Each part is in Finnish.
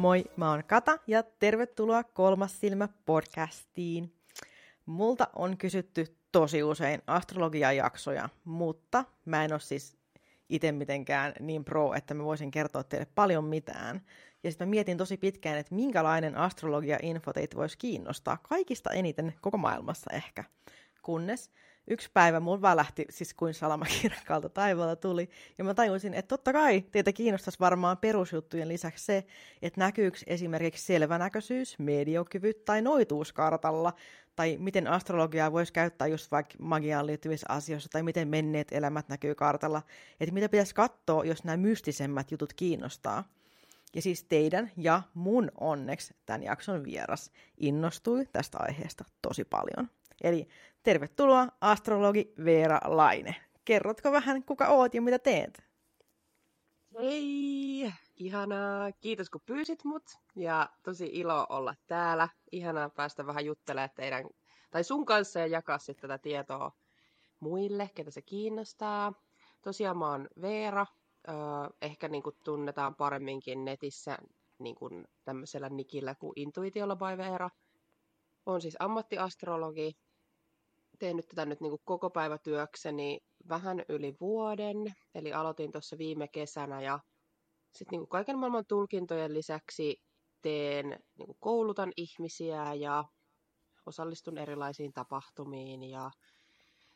Moi, mä oon Kata ja tervetuloa Kolmas silmä podcastiin. Multa on kysytty tosi usein astrologiajaksoja, mutta mä en ole siis itse mitenkään niin pro, että mä voisin kertoa teille paljon mitään. Ja sitten mä mietin tosi pitkään, että minkälainen astrologia-info teitä voisi kiinnostaa kaikista eniten koko maailmassa ehkä. Kunnes yksi päivä mulla välähti, siis kuin salamakirkkaalta taivaalta tuli, ja mä tajusin, että totta kai teitä kiinnostaisi varmaan perusjuttujen lisäksi se, että näkyykö esimerkiksi selvänäköisyys, mediokyvyt tai noituus kartalla, tai miten astrologiaa voisi käyttää just vaikka magiaan liittyvissä asioissa, tai miten menneet elämät näkyy kartalla, että mitä pitäisi katsoa, jos nämä mystisemmät jutut kiinnostaa. Ja siis teidän ja mun onneksi tämän jakson vieras innostui tästä aiheesta tosi paljon. Eli tervetuloa astrologi Veera Laine. Kerrotko vähän, kuka oot ja mitä teet? Hei! Ihanaa. Kiitos kun pyysit mut. Ja tosi ilo olla täällä. Ihanaa päästä vähän juttelemaan teidän, tai sun kanssa ja jakaa sitten tätä tietoa muille, ketä se kiinnostaa. Tosiaan mä oon Veera. Ehkä niin kuin tunnetaan paremminkin netissä niin kuin tämmöisellä nikillä kuin Intuitiolla by Veera. On siis ammattiastrologi teen nyt tätä nyt niin kuin koko päivä työkseni vähän yli vuoden, eli aloitin tuossa viime kesänä ja sitten niin kaiken maailman tulkintojen lisäksi teen, niin kuin koulutan ihmisiä ja osallistun erilaisiin tapahtumiin ja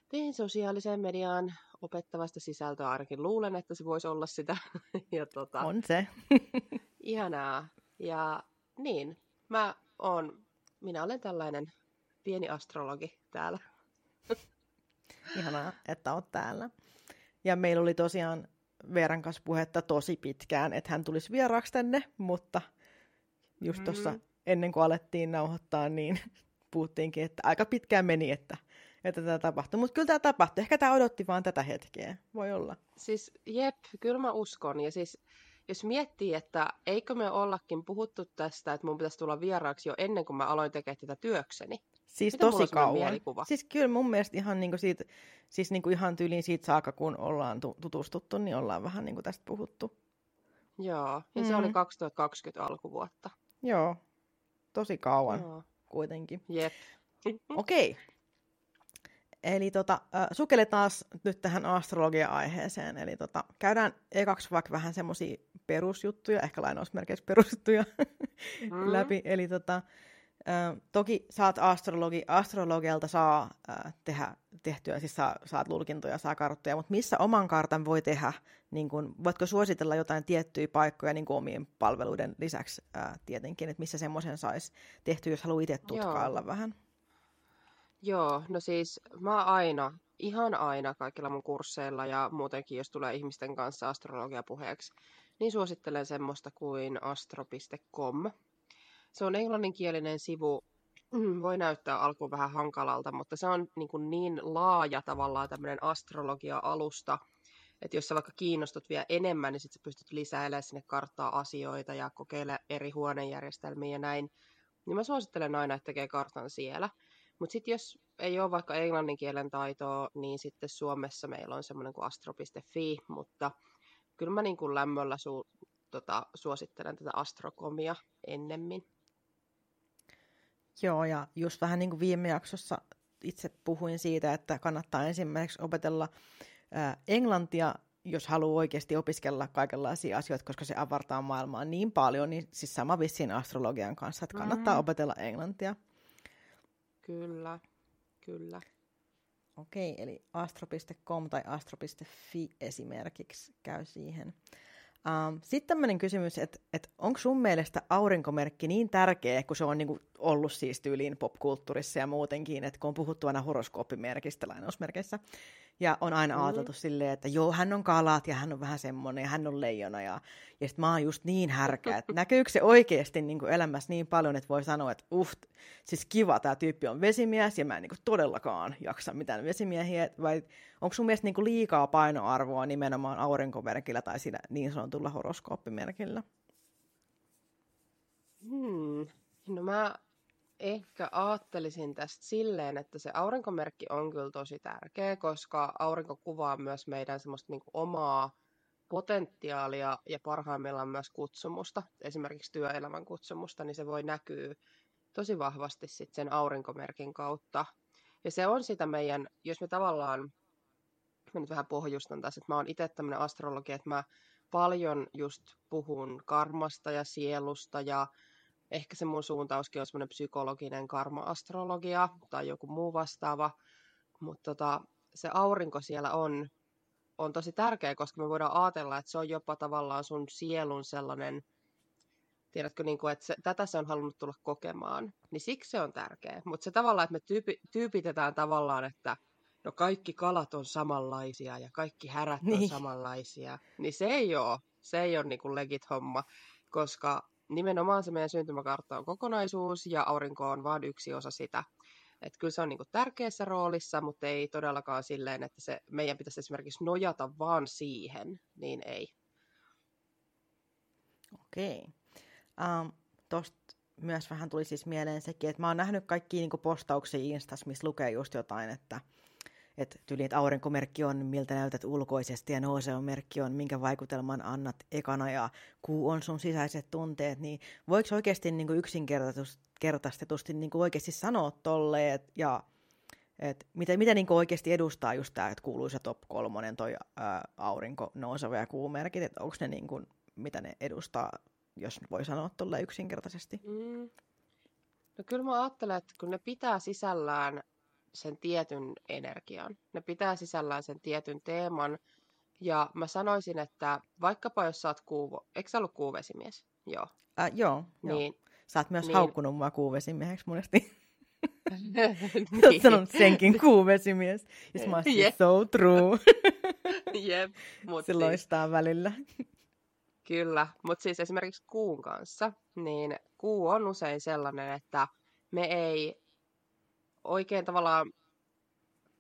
teen sosiaaliseen mediaan opettavasta sisältöä, ainakin luulen, että se voisi olla sitä. ja tota, On se. ihanaa. Ja niin, mä oon, minä olen tällainen pieni astrologi täällä. Ihanaa, että oot täällä. Ja meillä oli tosiaan Veeran kanssa puhetta tosi pitkään, että hän tulisi vieraaksi tänne, mutta just mm. tuossa ennen kuin alettiin nauhoittaa, niin puhuttiinkin, että aika pitkään meni, että, että tämä tapahtui. Mutta kyllä tämä tapahtui. Ehkä tämä odotti vaan tätä hetkeä. Voi olla. Siis jep, kyllä mä uskon. Ja siis jos miettii, että eikö me ollakin puhuttu tästä, että mun pitäisi tulla vieraaksi jo ennen kuin mä aloin tekemään tätä työkseni. Siis Miten tosi kauan. Mielikuva? Siis kyllä mun mielestä ihan, niin kuin siitä, siis niin kuin ihan tyyliin siitä saakka, kun ollaan tutustuttu, niin ollaan vähän niin kuin tästä puhuttu. Joo, ja mm. se oli 2020 alkuvuotta. Joo, tosi kauan Joo. kuitenkin. Jep. Okei. Okay. Eli tota, äh, sukelletaan nyt tähän astrologia-aiheeseen. Eli tota, käydään ekaksi vaikka vähän semmoisia perusjuttuja, ehkä lainausmerkeissä perusjuttuja mm. läpi. Eli tota, äh, toki saat astrologi, astrologialta saa äh, tehdä tehtyä, siis saa, saat lulkintoja, saa karttoja, mutta missä oman kartan voi tehdä? Niin kun, voitko suositella jotain tiettyjä paikkoja niin omien palveluiden lisäksi äh, tietenkin, että missä semmoisen saisi tehtyä, jos haluaa itse tutkailla Joo. vähän? Joo, no siis mä aina, ihan aina kaikilla mun kursseilla ja muutenkin, jos tulee ihmisten kanssa astrologia puheeksi, niin suosittelen semmoista kuin astro.com. Se on englanninkielinen sivu, voi näyttää alkuun vähän hankalalta, mutta se on niin, kuin niin laaja tavallaan tämmöinen astrologia-alusta, että jos sä vaikka kiinnostut vielä enemmän, niin sitten sä pystyt lisäilemään sinne karttaa asioita ja kokeilla eri huonejärjestelmiä ja näin. Niin mä suosittelen aina, että tekee kartan siellä. Mutta sitten jos ei ole vaikka englannin kielen taitoa, niin sitten Suomessa meillä on semmoinen kuin astro.fi, mutta kyllä mä niin kuin lämmöllä su, tota, suosittelen tätä astrokomia ennemmin. Joo, ja just vähän niin kuin viime jaksossa itse puhuin siitä, että kannattaa ensimmäiseksi opetella ää, englantia, jos haluaa oikeasti opiskella kaikenlaisia asioita, koska se avartaa maailmaa niin paljon, niin siis sama vissiin astrologian kanssa, että kannattaa mm-hmm. opetella englantia. Kyllä, kyllä. Okei, eli astro.com tai astro.fi esimerkiksi käy siihen. Um, Sitten tämmöinen kysymys, että, että onko sun mielestä aurinkomerkki niin tärkeä, kun se on niin kuin ollut siis tyyliin popkulttuurissa ja muutenkin, että kun on puhuttu aina horoskooppimerkistä lainausmerkeissä, ja on aina mm. ajateltu silleen, että joo, hän on kalat ja hän on vähän semmoinen ja hän on leijona. Ja, ja sitten mä oon just niin härkä, että näkyykö se oikeasti niin kuin elämässä niin paljon, että voi sanoa, että uff, siis kiva, tämä tyyppi on vesimies ja mä en niin kuin todellakaan jaksa mitään vesimiehiä. Vai onko sun mielestä niin kuin liikaa painoarvoa nimenomaan aurinkomerkillä tai siinä niin sanotulla horoskooppimerkillä? Hmm. No mä ehkä ajattelisin tästä silleen, että se aurinkomerkki on kyllä tosi tärkeä, koska aurinko kuvaa myös meidän semmoista niin omaa potentiaalia ja parhaimmillaan myös kutsumusta, esimerkiksi työelämän kutsumusta, niin se voi näkyä tosi vahvasti sit sen aurinkomerkin kautta. Ja se on sitä meidän, jos me tavallaan, mä nyt vähän pohjustan tässä, että mä oon itse tämmöinen astrologi, että mä paljon just puhun karmasta ja sielusta ja ehkä se mun suuntauskin on semmoinen psykologinen karma-astrologia tai joku muu vastaava, mutta tota, se aurinko siellä on, on tosi tärkeä, koska me voidaan ajatella, että se on jopa tavallaan sun sielun sellainen, tiedätkö, niin kuin, että se, tätä se on halunnut tulla kokemaan, niin siksi se on tärkeä. Mutta se tavallaan, että me tyypi, tyypitetään tavallaan, että no kaikki kalat on samanlaisia ja kaikki härät niin. on samanlaisia, niin se ei ole, se ei ole niin kuin legit homma, koska nimenomaan se meidän syntymäkartta on kokonaisuus ja aurinko on vain yksi osa sitä. Että kyllä se on niinku tärkeässä roolissa, mutta ei todellakaan silleen, että se, meidän pitäisi esimerkiksi nojata vaan siihen, niin ei. Okei. Um, Tuosta myös vähän tuli siis mieleen sekin, että mä oon nähnyt kaikki niinku postauksia Instas, missä lukee just jotain, että että tyyliin, että aurinkomerkki on, miltä näytät ulkoisesti ja nouseva merkki on, minkä vaikutelman annat ekana ja kuu on sun sisäiset tunteet, niin voiko oikeasti niin kuin yksinkertaistetusti niin kuin oikeasti sanoa tolleen ja et mitä, mitä niin oikeasti edustaa just tämä, että kuuluisa top kolmonen toi ää, aurinko, nouseva ja kuumerkit, että onko ne niin kuin, mitä ne edustaa, jos voi sanoa tuolle yksinkertaisesti? Mm. No kyllä mä ajattelen, että kun ne pitää sisällään sen tietyn energian. Ne pitää sisällään sen tietyn teeman. Ja mä sanoisin, että vaikkapa jos sä oot kuuvo... Eikö sä ollut kuuvesimies? Joo. Äh, joo, niin, joo. Sä oot myös niin... haukkunut mua kuuvesimieheksi monesti. niin. Oot sanonut senkin kuuvesimies. Ja mä oon yeah. so true. Jep. Mut Se siis... loistaa välillä. Kyllä, mutta siis esimerkiksi kuun kanssa, niin kuu on usein sellainen, että me ei oikein tavallaan,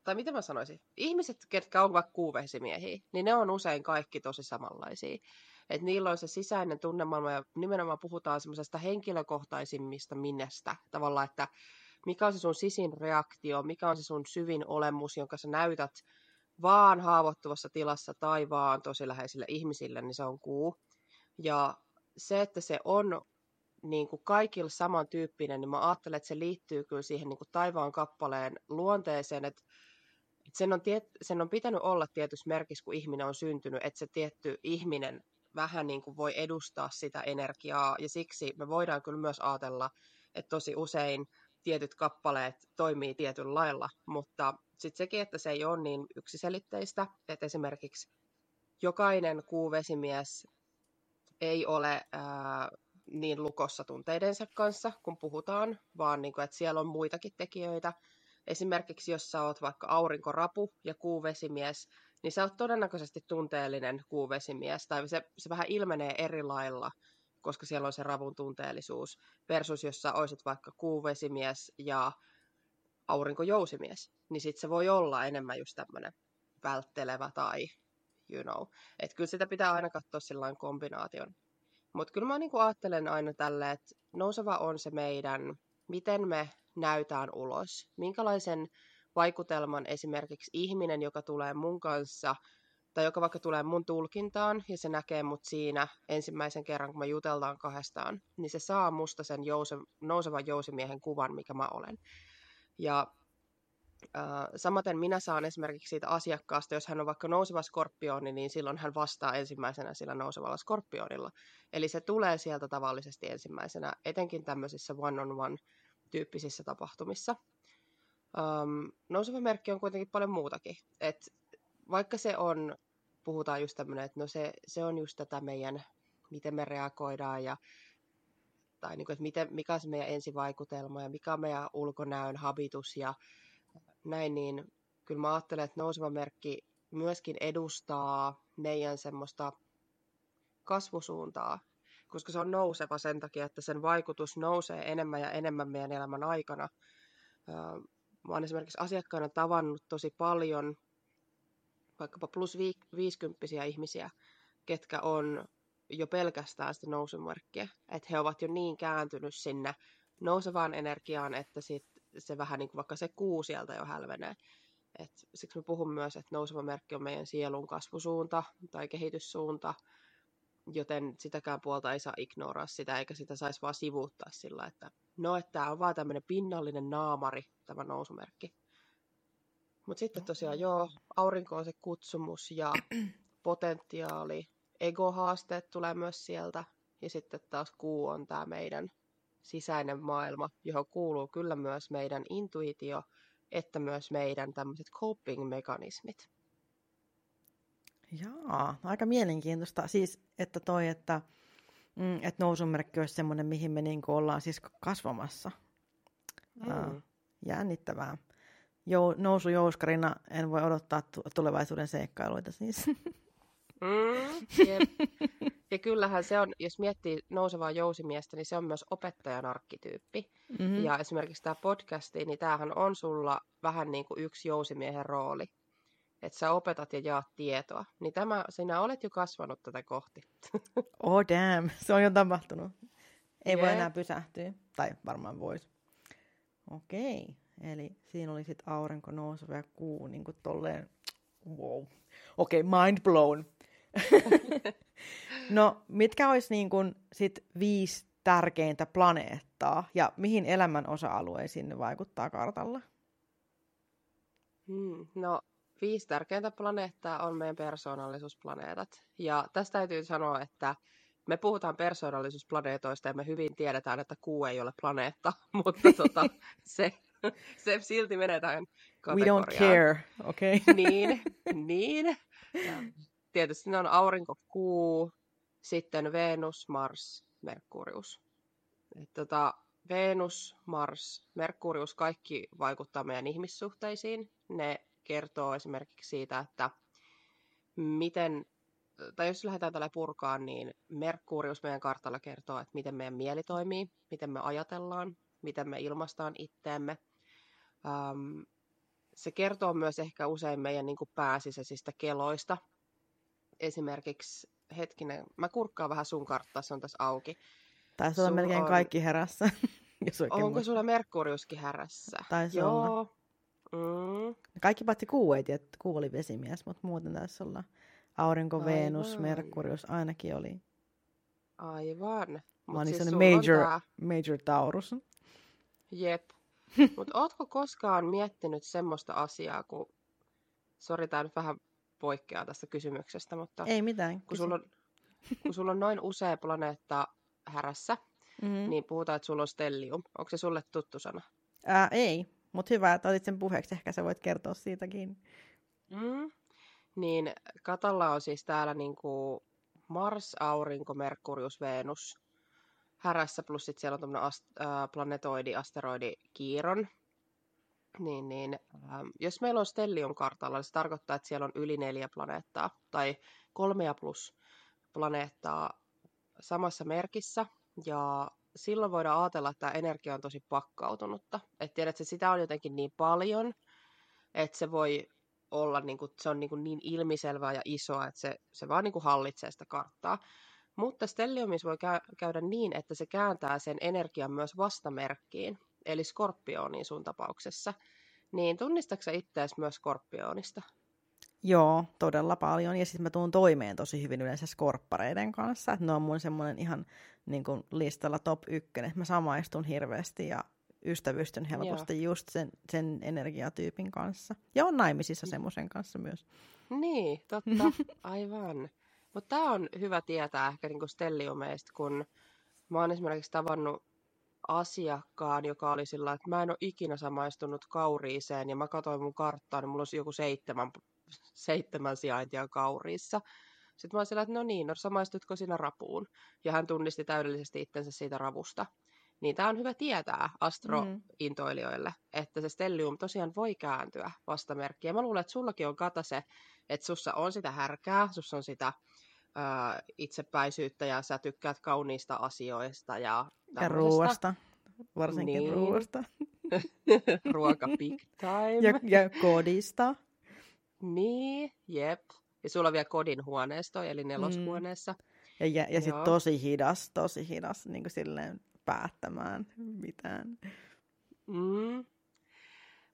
tai miten mä sanoisin, ihmiset, ketkä on vaikka kuuvesimiehiä, niin ne on usein kaikki tosi samanlaisia. Et niillä on se sisäinen tunnemaailma ja nimenomaan puhutaan semmoisesta henkilökohtaisimmista minnestä. Tavallaan, että mikä on se sun sisin reaktio, mikä on se sun syvin olemus, jonka sä näytät vaan haavoittuvassa tilassa tai vaan tosi läheisille ihmisille, niin se on kuu. Ja se, että se on niin kuin kaikilla samantyyppinen, niin mä ajattelen, että se liittyy kyllä siihen niin kuin taivaan kappaleen luonteeseen, että sen on, tiet, sen on pitänyt olla tietyssä merkissä, kun ihminen on syntynyt, että se tietty ihminen vähän niin kuin voi edustaa sitä energiaa, ja siksi me voidaan kyllä myös ajatella, että tosi usein tietyt kappaleet toimii tietyllä lailla, mutta sitten sekin, että se ei ole niin yksiselitteistä, että esimerkiksi jokainen kuuvesimies ei ole ää, niin lukossa tunteidensa kanssa, kun puhutaan, vaan niin kuin, että siellä on muitakin tekijöitä. Esimerkiksi jos sä oot vaikka aurinkorapu ja kuuvesimies, niin sä oot todennäköisesti tunteellinen kuuvesimies, tai se, se vähän ilmenee eri lailla, koska siellä on se ravun tunteellisuus, versus jos sä oisit vaikka kuuvesimies ja aurinkojousimies, niin sit se voi olla enemmän just tämmöinen välttelevä tai you know. Että kyllä sitä pitää aina katsoa sellainen kombinaation mutta kyllä mä niinku ajattelen aina tälle, että nouseva on se meidän, miten me näytään ulos. Minkälaisen vaikutelman esimerkiksi ihminen, joka tulee mun kanssa, tai joka vaikka tulee mun tulkintaan, ja se näkee mut siinä ensimmäisen kerran, kun me jutellaan kahdestaan, niin se saa musta sen jouse, nousevan jousimiehen kuvan, mikä mä olen. Ja samaten minä saan esimerkiksi siitä asiakkaasta, jos hän on vaikka nouseva skorpioni, niin silloin hän vastaa ensimmäisenä sillä nousevalla skorpionilla. Eli se tulee sieltä tavallisesti ensimmäisenä, etenkin tämmöisissä one-on-one tyyppisissä tapahtumissa. Um, nouseva merkki on kuitenkin paljon muutakin. Et vaikka se on, puhutaan just tämmöinen, että no se, se on just tätä meidän, miten me reagoidaan ja tai niin kuin, että miten, mikä on se meidän ensivaikutelma ja mikä on meidän ulkonäön habitus ja näin, niin kyllä mä ajattelen, että nouseva merkki myöskin edustaa meidän semmoista kasvusuuntaa, koska se on nouseva sen takia, että sen vaikutus nousee enemmän ja enemmän meidän elämän aikana. Mä oon esimerkiksi asiakkaana tavannut tosi paljon vaikkapa plus 50 ihmisiä, ketkä on jo pelkästään sitä nousumerkkiä. Että he ovat jo niin kääntynyt sinne nousevaan energiaan, että sit se vähän niin kuin vaikka se kuu sieltä jo hälvenee. Et siksi mä puhun myös, että nouseva merkki on meidän sielun kasvusuunta tai kehityssuunta, joten sitäkään puolta ei saa ignoraa sitä, eikä sitä saisi vaan sivuuttaa sillä, että no, että tämä on vaan tämmöinen pinnallinen naamari, tämä nousumerkki. Mutta sitten tosiaan joo, aurinko on se kutsumus ja potentiaali, egohaasteet tulee myös sieltä, ja sitten taas kuu on tämä meidän sisäinen maailma, johon kuuluu kyllä myös meidän intuitio, että myös meidän tämmöiset coping-mekanismit. Jaa, aika mielenkiintoista. Siis, että toi, että, mm, että nousumerkki olisi semmoinen, mihin me niin ollaan siis kasvamassa. Mm. Jännittävää. Jou, nousu jouskarina en voi odottaa tulevaisuuden seikkailuita siis. Mm, jep. Ja kyllähän se on, jos miettii nousevaa jousimiestä, niin se on myös opettajan arkkityyppi. Mm-hmm. Ja esimerkiksi tämä podcasti, niin tämähän on sulla vähän niin kuin yksi jousimiehen rooli. Että sä opetat ja jaat tietoa. Niin tämä, sinä olet jo kasvanut tätä kohti. Oh damn, se on jo tapahtunut. Ei yeah. voi enää pysähtyä. Tai varmaan voisi. Okei, okay. eli siinä oli sitten aurinko nouseva ja kuu niin kuin tolleen, wow. Okei, okay, mind blown. No, mitkä olisi niin kuin sit viisi tärkeintä planeettaa ja mihin elämän osa-alueisiin ne vaikuttaa kartalla? Hmm, no, viisi tärkeintä planeettaa on meidän persoonallisuusplaneetat. Ja tästä täytyy sanoa, että me puhutaan persoonallisuusplaneetoista ja me hyvin tiedetään, että kuu ei ole planeetta, mutta tota, se, se silti menetään kategoriaan. We don't care, okei? Okay. niin, niin. Ja tietysti ne on aurinko, kuu, sitten Venus, Mars, Merkurius. Tota, Venus, Mars, Merkurius, kaikki vaikuttaa meidän ihmissuhteisiin. Ne kertoo esimerkiksi siitä, että miten, tai jos lähdetään tällä purkaan, niin Merkurius meidän kartalla kertoo, että miten meidän mieli toimii, miten me ajatellaan, miten me ilmastaan itteemme. Um, se kertoo myös ehkä usein meidän niin pääsisäisistä keloista, esimerkiksi, hetkinen, mä kurkkaan vähän sun karttaa, se on tässä auki. Taisi olla melkein on... kaikki herässä. jos Onko muista. sulla Merkuriuskin herässä? Taisi Joo. olla. Mm. Kaikki paitsi kuu ei tiedä, että kuu oli vesimies, mutta muuten taisi olla aurinko, Aivan. Venus, Merkurius ainakin oli. Aivan. Mä olin siis major, tää... major Taurus. Jep. Mutta ootko koskaan miettinyt semmoista asiaa, kun... Sori, tää nyt vähän poikkeaa tästä kysymyksestä, mutta... Ei mitään. Kun sulla on, kun sulla on noin usea planeetta härässä, mm-hmm. niin puhutaan, että sulla on stellium. Onko se sulle tuttu sana? Ää, ei, mutta hyvä, että otit sen puheeksi. Ehkä sä voit kertoa siitäkin. Mm. Niin Katalla on siis täällä niinku Mars, Aurinko, Merkurius, Venus härässä, plus sitten siellä on tämmöinen ast- äh, planetoidi, asteroidi, kiiron, niin, niin ähm, jos meillä on stellium kartalla, niin se tarkoittaa, että siellä on yli neljä planeettaa tai kolmea plus planeettaa samassa merkissä. Ja silloin voidaan ajatella, että tämä energia on tosi pakkautunutta. Että tiedät, että sitä on jotenkin niin paljon, että se voi olla niin kuin, se on niin, kuin niin ilmiselvää ja isoa, että se, se vaan niin kuin hallitsee sitä karttaa. Mutta stelliumissa voi käydä niin, että se kääntää sen energian myös vastamerkkiin eli skorpioniin sun tapauksessa, niin tunnistatko itseäsi myös skorpionista? Joo, todella paljon. Ja sitten mä tuun toimeen tosi hyvin yleensä skorppareiden kanssa. Että ne on mun semmoinen ihan niin kuin listalla top ykkönen. Mä samaistun hirveästi ja ystävystyn helposti Joo. just sen, sen energiatyypin kanssa. Ja on naimisissa semmoisen kanssa myös. Niin, totta. Aivan. Mutta tämä on hyvä tietää ehkä niinku stelliumeista, kun mä oon esimerkiksi tavannut asiakkaan, joka oli sillä että mä en ole ikinä samaistunut kauriiseen ja mä katsoin mun karttaa, niin mulla olisi joku seitsemän, seitsemän sijaintia kauriissa. Sitten mä olin sillä, että no niin, no samaistutko sinä rapuun? Ja hän tunnisti täydellisesti itsensä siitä ravusta. Niin tämä on hyvä tietää astrointoilijoille, mm. että se stellium tosiaan voi kääntyä vastamerkkiä. Mä luulen, että sullakin on kata se, että sussa on sitä härkää, sussa on sitä itsepäisyyttä ja sä tykkäät kauniista asioista ja Ja ruoasta, varsinkin niin. ruoasta. Ruoka big time. Ja, ja kodista. Niin, jep. Ja sulla on vielä kodin huoneisto, eli neloshuoneessa. Mm. Ja, ja, ja sitten tosi hidas, tosi hidas niin kuin silleen päättämään mitään. Mm.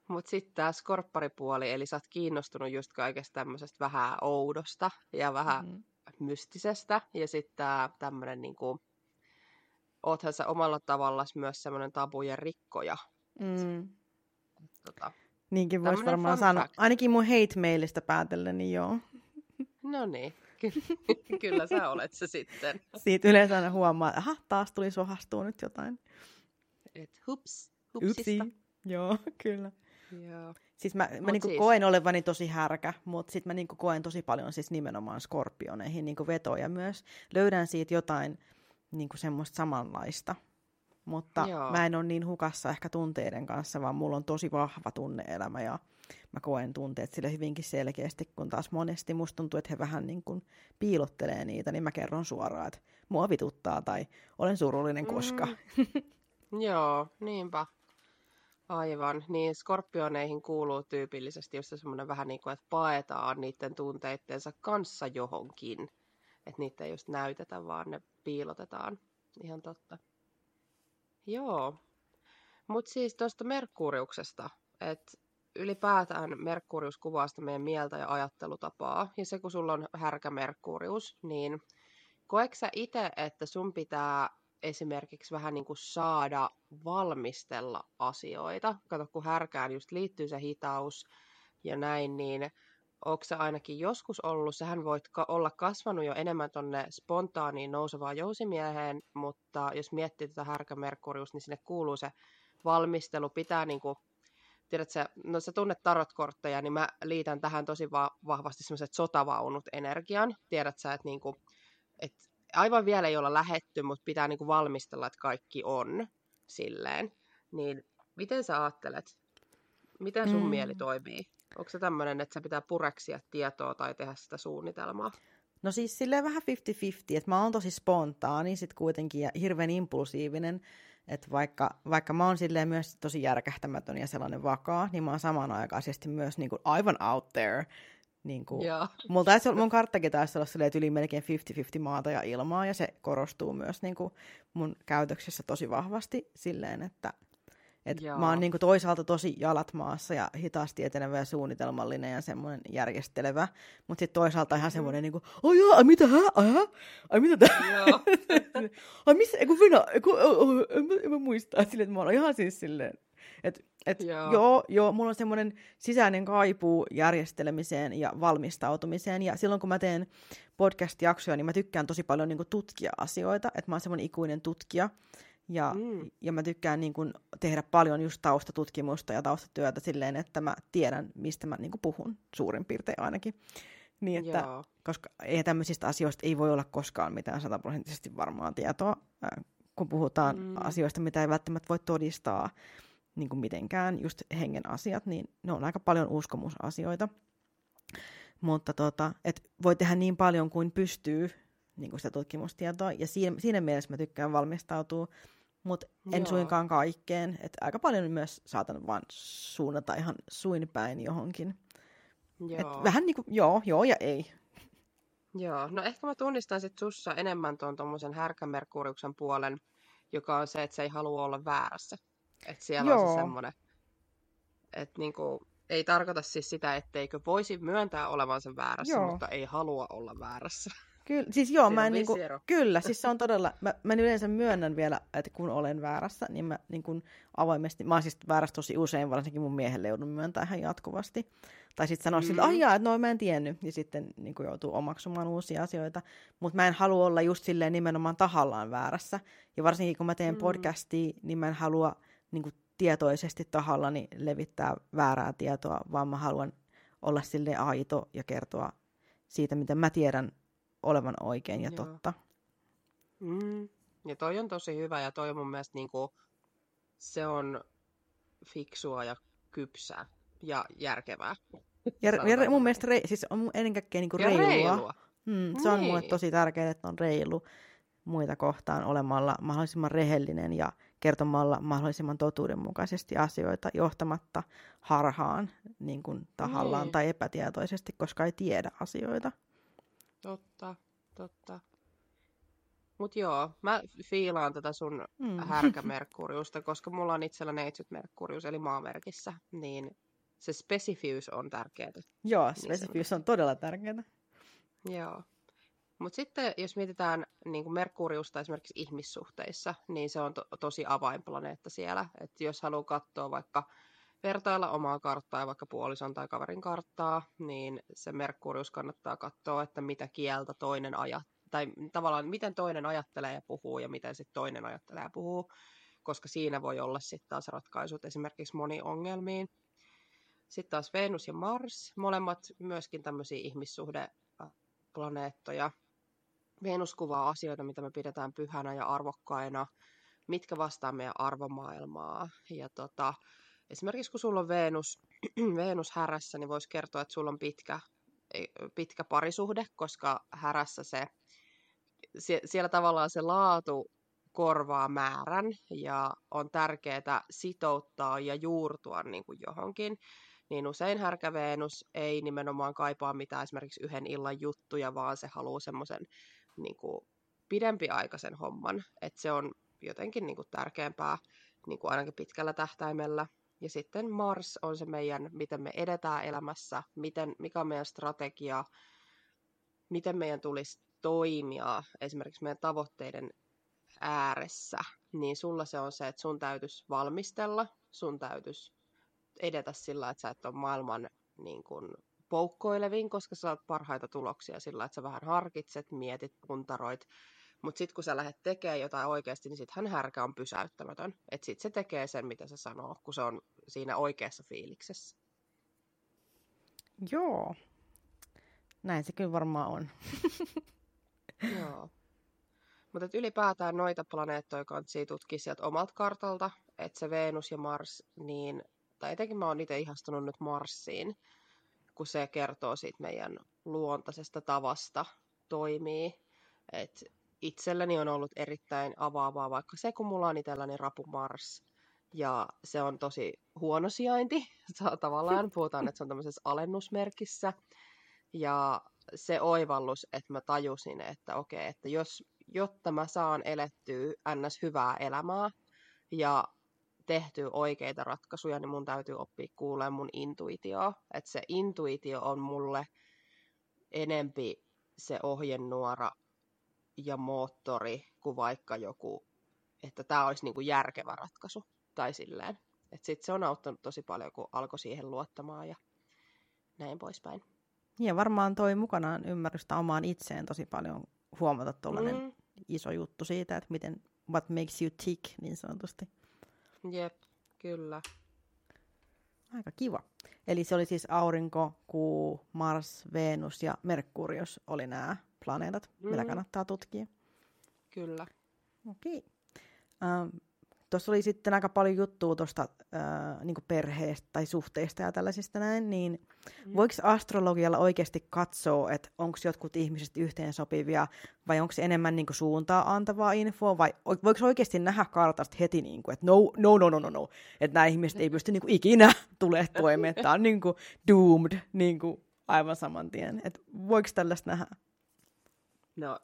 Mutta sitten tämä skorpparipuoli, eli sä oot kiinnostunut just kaikesta tämmöisestä vähän oudosta ja vähän mm. mystisestä. Ja sitten tämä tämmöinen niinku, oothan sä omalla tavallaan myös semmoinen tabujen rikkoja. Mm. Tota, Niinkin voisi varmaan sanoa. Fact. Ainakin mun hate-mailistä päätellen, niin joo. No niin, Ky- kyllä sä olet se sitten. Siitä yleensä aina huomaa, että aha, taas tuli sohastua nyt jotain. Et hups, hupsista. Upsi. Joo, kyllä. Joo. Siis mä, mä niinku siis... koen olevani tosi härkä, mutta sitten mä niinku koen tosi paljon siis nimenomaan skorpioneihin niinku vetoja myös. Löydän siitä jotain niinku semmoista samanlaista. Mutta Joo. mä en ole niin hukassa ehkä tunteiden kanssa, vaan mulla on tosi vahva tunneelämä ja mä koen tunteet sille hyvinkin selkeästi, kun taas monesti musta tuntuu, että he vähän niin kuin piilottelee niitä, niin mä kerron suoraan, että mua vituttaa tai olen surullinen koska. Mm. Joo, niinpä. Aivan. Niin skorpioneihin kuuluu tyypillisesti just semmoinen vähän niin kuin, että paetaan niiden tunteittensa kanssa johonkin. Että niitä ei just näytetä, vaan ne piilotetaan. Ihan totta. Joo. Mutta siis tuosta Merkuriuksesta, että ylipäätään Merkurius kuvaa sitä meidän mieltä ja ajattelutapaa. Ja se, kun sulla on härkä Merkurius, niin koetko sä itse, että sun pitää esimerkiksi vähän niin kuin saada valmistella asioita? Kato, kun härkään just liittyy se hitaus ja näin, niin onko se ainakin joskus ollut, sähän voit ka- olla kasvanut jo enemmän tonne spontaaniin nousevaan jousimieheen, mutta jos miettii tätä härkä Merkurius, niin sinne kuuluu se valmistelu, pitää niin kuin tiedät sä, no sä tunnet tarotkortteja, niin mä liitän tähän tosi va- vahvasti semmoiset sotavaunut energian. Tiedät sä, että niinku, et aivan vielä ei olla lähetty, mutta pitää niinku valmistella, että kaikki on silleen. Niin miten sä ajattelet? Miten sun mm. mieli toimii? Onko se tämmöinen, että sä pitää pureksia tietoa tai tehdä sitä suunnitelmaa? No siis silleen vähän 50-50, että mä oon tosi spontaani sit kuitenkin ja hirveän impulsiivinen, että vaikka, vaikka mä oon silleen myös tosi järkähtämätön ja sellainen vakaa, niin mä oon samanaikaisesti myös niin kuin aivan out there. Niin kuin, mulla taisi olla, mun karttakin taisi olla silleen, että yli melkein 50-50 maata ja ilmaa, ja se korostuu myös niin kuin mun käytöksessä tosi vahvasti silleen, että et mä oon niinku toisaalta tosi jalat maassa ja hitaasti etenevä ja suunnitelmallinen ja semmoinen järjestelevä, mutta sitten toisaalta ihan semmoinen niinku, oh joo, ai mitä, hä, ai, hä? ai mitä tää? Joo. ai missä, eiku Venä, eiku, oh, oh, en, mä, en mä muista, silleen, että mä oon ihan siis silleen, et, et, joo. joo, joo, mulla on semmoinen sisäinen kaipuu järjestelemiseen ja valmistautumiseen. Ja silloin kun mä teen podcast-jaksoja, niin mä tykkään tosi paljon niin kuin, tutkia asioita. Että mä oon semmoinen ikuinen tutkija. Ja, mm. ja mä tykkään niin kun, tehdä paljon just taustatutkimusta ja taustatyötä silleen, että mä tiedän, mistä mä niin kun, puhun, suurin piirtein ainakin. Niin, että, Joo. koska ei tämmöisistä asioista ei voi olla koskaan mitään sataprosenttisesti varmaa tietoa, kun puhutaan mm. asioista, mitä ei välttämättä voi todistaa niin kuin mitenkään, just hengen asiat, niin ne on aika paljon uskomusasioita. Mutta tota, et voi tehdä niin paljon kuin pystyy niin kuin sitä tutkimustietoa, ja siinä, siinä mielessä mä tykkään valmistautua mutta en Joo. suinkaan kaikkeen. Et aika paljon myös saatan vaan suunnata ihan suin päin johonkin. Joo. Et vähän niin kuin, joo, joo ja ei. Joo, no ehkä mä tunnistan sit sussa enemmän tuon tuommoisen härkämerkuriuksen puolen, joka on se, että se ei halua olla väärässä. Että siellä joo. on se semmoinen, että niinku, ei tarkoita siis sitä, etteikö voisi myöntää olevansa väärässä, joo. mutta ei halua olla väärässä. Kyllä, siis joo, mä en niinku, kyllä, siis se on todella, mä, mä yleensä myönnän vielä, että kun olen väärässä, niin mä niin kuin avoimesti, mä oon siis väärässä tosi usein, varsinkin mun miehelle joudun myöntää ihan jatkuvasti. Tai sitten sanoa mm. sille, että jaa, että noin mä en tiennyt, ja sitten niin kuin joutuu omaksumaan uusia asioita. Mutta mä en halua olla just silleen nimenomaan tahallaan väärässä. Ja varsinkin kun mä teen mm. podcastia, niin mä en halua niin kuin tietoisesti tahallani levittää väärää tietoa, vaan mä haluan olla sille aito ja kertoa siitä, mitä mä tiedän olevan oikein ja Joo. totta. Mm. Ja toi on tosi hyvä ja toi on mun mielestä niinku, se on fiksua ja kypsää ja järkevää. Ja, ja mun mielestä rei, siis on ennen kaikkea niinku reilua. reilua. Mm, se niin. on mulle niin. tosi tärkeää, että on reilu muita kohtaan olemalla mahdollisimman rehellinen ja kertomalla mahdollisimman totuudenmukaisesti asioita johtamatta harhaan niin kuin tahallaan niin. tai epätietoisesti, koska ei tiedä asioita. Totta, totta. Mutta joo, mä fiilaan tätä sun mm. härkämerkuriusta, koska mulla on itsellä neitsyt merkurius, eli maamerkissä, niin se spesifiys on tärkeää. Joo, niin spesifiys on todella tärkeää. Joo. Mutta sitten jos mietitään niin kuin Merkuriusta esimerkiksi ihmissuhteissa, niin se on to- tosi avainplaneetta siellä. Et jos haluaa katsoa vaikka vertailla omaa karttaa, vaikka puolison tai kaverin karttaa, niin se Merkurius kannattaa katsoa, että mitä kieltä toinen ajat, tai tavallaan miten toinen ajattelee ja puhuu ja miten sitten toinen ajattelee ja puhuu, koska siinä voi olla sitten taas ratkaisut esimerkiksi moni ongelmiin. Sitten taas Venus ja Mars, molemmat myöskin tämmöisiä ihmissuhdeplaneettoja. Venus kuvaa asioita, mitä me pidetään pyhänä ja arvokkaina, mitkä vastaa meidän arvomaailmaa. Ja tota, esimerkiksi kun sulla on Venus, Venus härässä, niin voisi kertoa, että sulla on pitkä, pitkä parisuhde, koska härässä se, siellä tavallaan se laatu korvaa määrän ja on tärkeää sitouttaa ja juurtua niin kuin johonkin niin usein härkä Venus ei nimenomaan kaipaa mitään esimerkiksi yhden illan juttuja, vaan se haluaa semmoisen niin pidempiaikaisen homman, että se on jotenkin niin kuin tärkeämpää niin kuin ainakin pitkällä tähtäimellä. Ja sitten Mars on se meidän, miten me edetään elämässä, miten, mikä on meidän strategia, miten meidän tulisi toimia esimerkiksi meidän tavoitteiden ääressä, niin sulla se on se, että sun täytyisi valmistella, sun täytyisi edetä sillä, että sä et ole maailman niin kuin, poukkoilevin, koska sä saat parhaita tuloksia sillä, että sä vähän harkitset, mietit, puntaroit. Mutta sitten kun sä lähdet tekemään jotain oikeasti, niin hän härkä on pysäyttämätön. Että sitten se tekee sen, mitä se sanoo, kun se on siinä oikeassa fiiliksessä. Joo. Näin se kyllä varmaan on. Joo. Mutta ylipäätään noita planeettoja kannattaa tutkia sieltä omalta kartalta, että se Venus ja Mars, niin tai etenkin mä oon itse ihastunut nyt Marsiin, kun se kertoo siitä meidän luontaisesta tavasta toimii. Et itselleni on ollut erittäin avaavaa vaikka se, kun mulla on itselläni rapu Mars, ja se on tosi huono sijainti. Tavallaan puhutaan, että se on tämmöisessä alennusmerkissä. Ja se oivallus, että mä tajusin, että okei, että jos, jotta mä saan elettyä ns. hyvää elämää ja tehty oikeita ratkaisuja, niin mun täytyy oppia kuulemaan mun intuitioa. Että se intuitio on mulle enempi se ohjenuora ja moottori kuin vaikka joku, että tämä olisi niinku järkevä ratkaisu tai silleen. Että sitten se on auttanut tosi paljon, kun alkoi siihen luottamaan ja näin poispäin. Ja varmaan toi mukanaan ymmärrystä omaan itseen tosi paljon huomata tuollainen mm. iso juttu siitä, että miten, what makes you tick niin sanotusti. Jep, kyllä. Aika kiva. Eli se oli siis aurinko, kuu, Mars, Venus ja Merkurius oli nämä planeetat, mm. mitä kannattaa tutkia. Kyllä. Okei. Okay. Ähm, Tuossa oli sitten aika paljon juttua tuosta äh, niin perheestä tai suhteista ja tällaisista näin, niin mm. voiko astrologialla oikeasti katsoa, että onko jotkut ihmiset yhteensopivia vai onko se enemmän niin suuntaa antavaa infoa vai voiko oikeasti nähdä kartasta heti, niin kuin, että no, no, no, no, no, no, että nämä ihmiset ei pysty niin kuin, ikinä tulee toimeen, että tämä on niin kuin, doomed niin kuin, aivan saman tien. Että voiko tällaista nähdä? No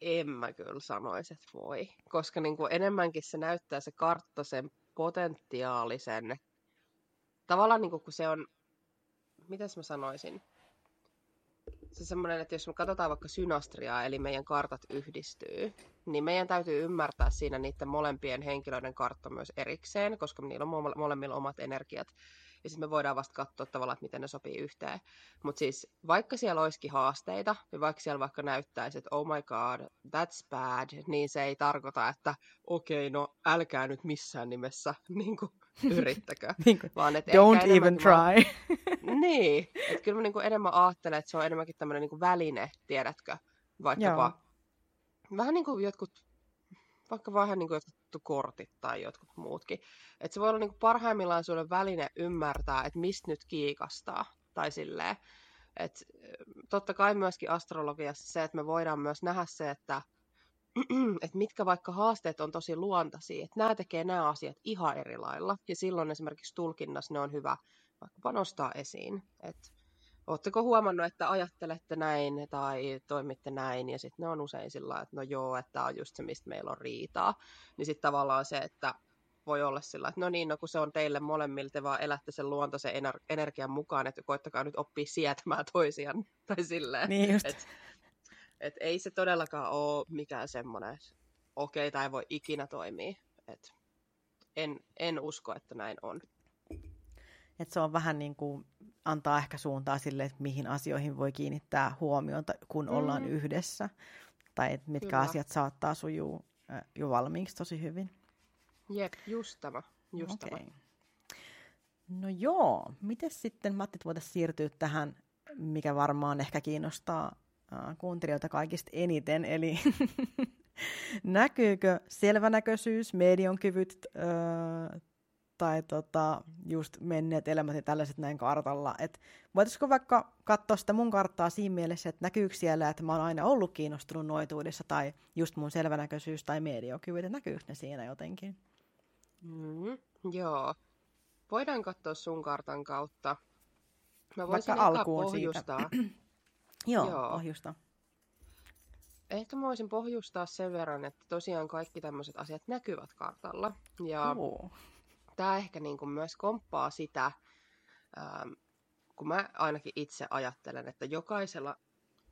en mä kyllä sanoisi, että voi. Koska niin kuin enemmänkin se näyttää se kartta sen potentiaalisen, tavallaan niin kuin kun se on, mitäs mä sanoisin, se semmoinen, että jos me katsotaan vaikka synastriaa, eli meidän kartat yhdistyy, niin meidän täytyy ymmärtää siinä niiden molempien henkilöiden kartta myös erikseen, koska niillä on molemmilla omat energiat ja sitten me voidaan vasta katsoa tavallaan, että miten ne sopii yhteen. Mutta siis vaikka siellä olisikin haasteita, ja vaikka siellä vaikka näyttäisi, että oh my god, that's bad, niin se ei tarkoita, että okei, okay, no älkää nyt missään nimessä niin kuin, yrittäkö. niin kuin, vaan, että don't even try. Mä, niin, että kyllä mä niin kuin enemmän ajattelen, että se on enemmänkin tämmöinen niin väline, tiedätkö, vaikkapa Joo. vähän niin kuin jotkut vaikka vähän niin kuin jotkut kortit tai jotkut muutkin. Että se voi olla niin kuin parhaimmillaan sulle väline ymmärtää, että mistä nyt kiikastaa. Tai silleen. Et, totta kai myöskin astrologiassa se, että me voidaan myös nähdä se, että että mitkä vaikka haasteet on tosi luontaisia, että nämä tekee nämä asiat ihan eri lailla, ja silloin esimerkiksi tulkinnassa ne on hyvä vaikka nostaa esiin. Et Oletteko huomannut, että ajattelette näin tai toimitte näin, ja sitten ne on usein sillä että no joo, että tämä on just se, mistä meillä on riitaa. Niin sitten tavallaan se, että voi olla sillä että no niin, no kun se on teille molemmille, te vaan elätte sen luontaisen ener- energian mukaan, että koittakaa nyt oppia sietämään toisiaan, tai silleen. Niin just. Et, et ei se todellakaan ole mikään semmoinen, okei, okay, tai ei voi ikinä toimia. Et en, en usko, että näin on. Et se on vähän niin kuin antaa ehkä suuntaa sille, että mihin asioihin voi kiinnittää huomiota, kun mm. ollaan yhdessä. Tai että mitkä Kyllä. asiat saattaa sujuu jo valmiiksi tosi hyvin. Jep, just tämä. Just okay. tämä. No joo, miten sitten Matti voitaisiin siirtyä tähän, mikä varmaan ehkä kiinnostaa äh, kuuntelijoita kaikista eniten, eli näkyykö selvänäköisyys, median kyvyt äh, tai tota, just menneet elämät ja tällaiset näin kartalla. Et voitaisiko vaikka katsoa sitä mun karttaa siinä mielessä, että näkyykö siellä, että mä oon aina ollut kiinnostunut noituudessa tai just mun selvänäköisyys tai mediokyvyt, että näkyykö ne siinä jotenkin? Mm, joo. Voidaan katsoa sun kartan kautta. Mä voisin Vaikka alkuun pohjustaa. Siitä. joo, joo, pohjusta. Ehkä mä voisin pohjustaa sen verran, että tosiaan kaikki tämmöiset asiat näkyvät kartalla. Ja. Tämä ehkä niin kuin myös komppaa sitä, ähm, kun mä ainakin itse ajattelen, että jokaisella,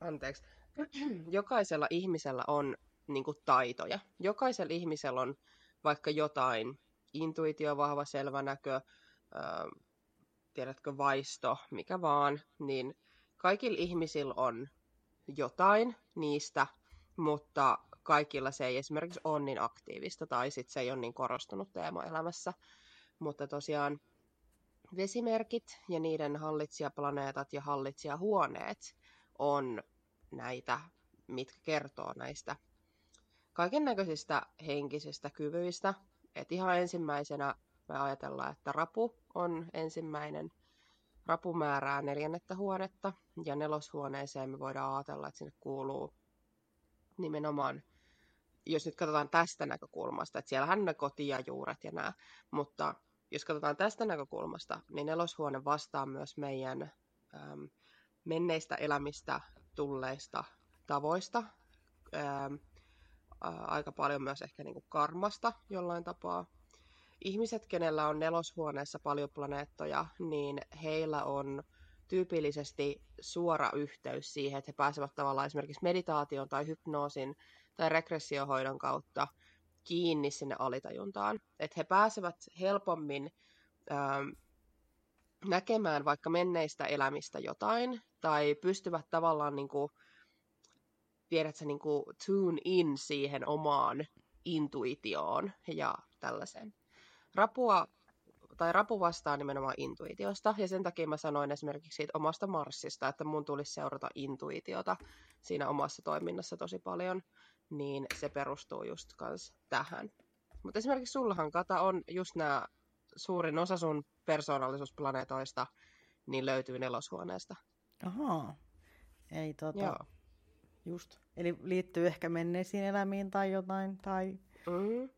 anteeksi, jokaisella ihmisellä on niin kuin taitoja. Jokaisella ihmisellä on vaikka jotain intuitio, vahva selvänäkö, ää, tiedätkö, vaisto, mikä vaan, niin kaikilla ihmisillä on jotain niistä, mutta kaikilla se ei esimerkiksi ole niin aktiivista tai sitten se ei ole niin korostunut teema elämässä. Mutta tosiaan vesimerkit ja niiden hallitsijaplaneetat ja hallitsijahuoneet on näitä, mitkä kertoo näistä kaiken näköisistä henkisistä kyvyistä, et ihan ensimmäisenä me ajatellaan, että rapu on ensimmäinen. Rapu määrää neljännettä huonetta ja neloshuoneeseen me voidaan ajatella, että sinne kuuluu nimenomaan, jos nyt katsotaan tästä näkökulmasta, että siellähän ne koti ja juuret ja nämä, mutta jos katsotaan tästä näkökulmasta, niin neloshuone vastaa myös meidän äm, menneistä elämistä tulleista tavoista, äm, aika paljon myös ehkä niin kuin karmasta jollain tapaa. Ihmiset, kenellä on neloshuoneessa paljon planeettoja, niin heillä on tyypillisesti suora yhteys siihen, että he pääsevät tavallaan esimerkiksi meditaation tai hypnoosin tai regressiohoidon kautta kiinni sinne alitajuntaan. Että he pääsevät helpommin ähm, näkemään vaikka menneistä elämistä jotain, tai pystyvät tavallaan niin kuin, tiedätkö, niin kuin tune in siihen omaan intuitioon ja tällaiseen. Rapua tai rapu vastaa nimenomaan intuitiosta, ja sen takia mä sanoin esimerkiksi siitä omasta Marsista, että mun tulisi seurata intuitiota siinä omassa toiminnassa tosi paljon, niin se perustuu just kans tähän. Mutta esimerkiksi sullahan, Kata, on just nämä suurin osa sun persoonallisuusplaneetoista, niin löytyy neloshuoneesta. Ahaa. Ei tota... Joo. Just. Eli liittyy ehkä menneisiin elämiin tai jotain, tai... Mm.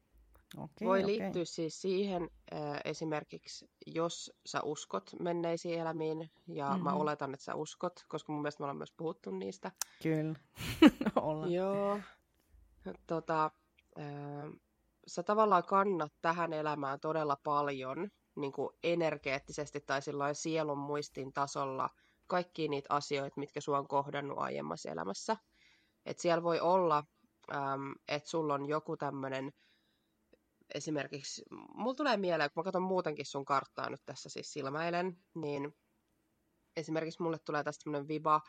Okay, Voi okay. liittyä siis siihen äh, esimerkiksi, jos sä uskot menneisiin elämiin, ja mm-hmm. mä oletan, että sä uskot, koska mun mielestä me ollaan myös puhuttu niistä. Kyllä, ollaan. Joo. Tota, sä tavallaan kannat tähän elämään todella paljon niin kuin energeettisesti tai sielun muistin tasolla kaikki niitä asioita, mitkä sua on kohdannut aiemmassa elämässä. Että siellä voi olla, että sulla on joku tämmöinen, esimerkiksi, mulla tulee mieleen, kun mä katson muutenkin sun karttaa nyt tässä siis silmäilen, niin esimerkiksi mulle tulee tästä tämmöinen viba,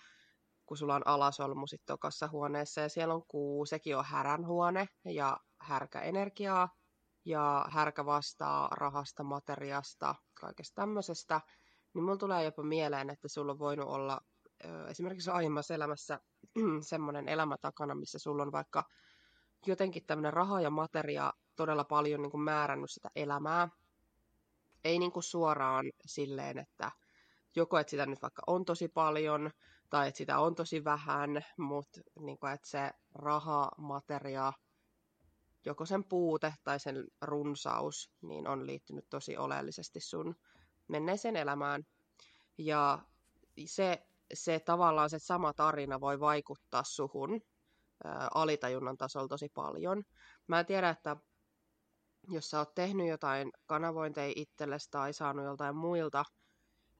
kun sulla on alasolmu sitten tokassa huoneessa ja siellä on kuu, sekin on härän huone ja härkäenergiaa ja härkä vastaa rahasta, materiasta, kaikesta tämmöisestä, niin mulla tulee jopa mieleen, että sulla on voinut olla esimerkiksi aiemmassa elämässä semmoinen elämä takana, missä sulla on vaikka jotenkin tämmöinen raha ja materia todella paljon niin kuin määrännyt sitä elämää. Ei niin kuin suoraan silleen, että joko että sitä nyt vaikka on tosi paljon tai että sitä on tosi vähän, mutta niin kuin, että se raha, materia, joko sen puute tai sen runsaus, niin on liittynyt tosi oleellisesti sun menneeseen elämään. Ja se se tavallaan se sama tarina voi vaikuttaa suhun ää, alitajunnan tasolla tosi paljon. Mä en tiedä, että jos sä oot tehnyt jotain kanavointeja itsellesi tai saanut joltain muilta,